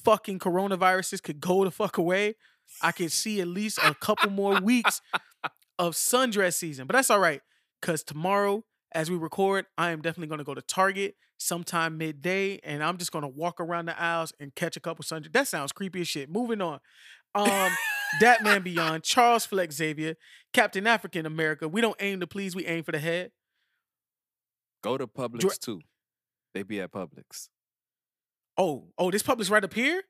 fucking coronaviruses could go the fuck away, I could see at least a couple more weeks of sundress season. But that's all right. Cause tomorrow, as we record, I am definitely gonna go to Target sometime midday and I'm just gonna walk around the aisles and catch a couple sundress. That sounds creepy as shit. Moving on. Um that man beyond Charles Flex Xavier, Captain African America. We don't aim to please, we aim for the head. Go to Publix too. They be at Publix. Oh, oh, this Publix right up here?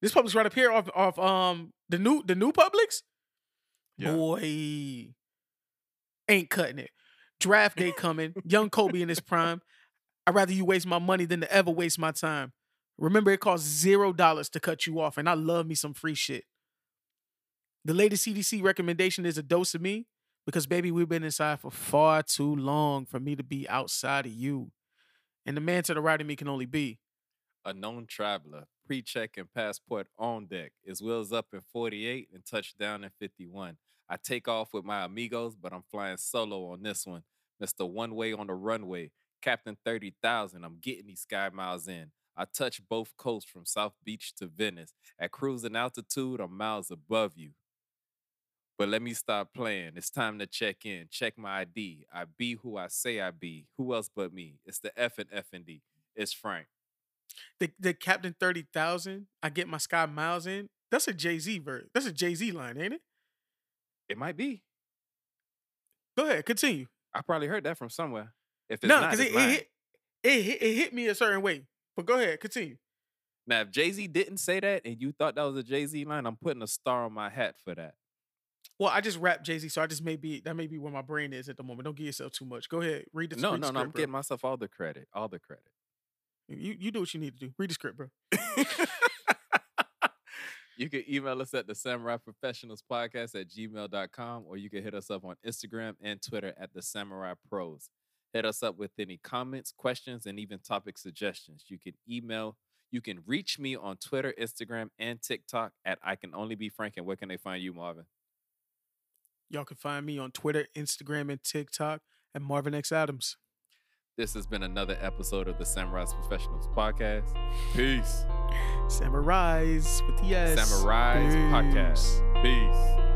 This Publix right up here off off um the new the new Publix? Yeah. Boy. Ain't cutting it. Draft day coming. Young Kobe in his prime. I'd rather you waste my money than to ever waste my time. Remember, it costs zero dollars to cut you off, and I love me some free shit. The latest CDC recommendation is a dose of me because, baby, we've been inside for far too long for me to be outside of you. And the man to the right of me can only be. A known traveler, pre-check and passport on deck. Is wheels up in 48 and touchdown in 51. I take off with my amigos, but I'm flying solo on this one. Mr. One Way on the runway. Captain 30,000. I'm getting these sky miles in. I touch both coasts from South Beach to Venice. At cruising altitude, I'm miles above you. But let me stop playing. It's time to check in. Check my ID. I be who I say I be. Who else but me? It's the F and F and D. It's Frank. The the Captain Thirty Thousand. I get my Sky Miles in. That's a Jay Z verse. That's a Jay Z line, ain't it? It might be. Go ahead, continue. I probably heard that from somewhere. If it's No, not, because it, it, hit, it hit it hit me a certain way. But go ahead, continue. Now, if Jay Z didn't say that and you thought that was a Jay Z line, I'm putting a star on my hat for that. Well, I just rap Jay Z, so I just may be that may be where my brain is at the moment. Don't give yourself too much. Go ahead, read the No, read no, the no. I'm script, bro. getting myself all the credit. All the credit. You you do what you need to do. Read the script, bro. you can email us at the Samurai Professionals Podcast at gmail.com or you can hit us up on Instagram and Twitter at the Samurai Pros. Hit us up with any comments, questions, and even topic suggestions. You can email You can reach me on Twitter, Instagram, and TikTok at I Can Only Be Frank. And where can they find you, Marvin? Y'all can find me on Twitter, Instagram, and TikTok at Marvin X Adams. This has been another episode of the Samurai's Professionals Podcast. Peace. Samurais with the S. Samurai's Peace. Podcast. Peace.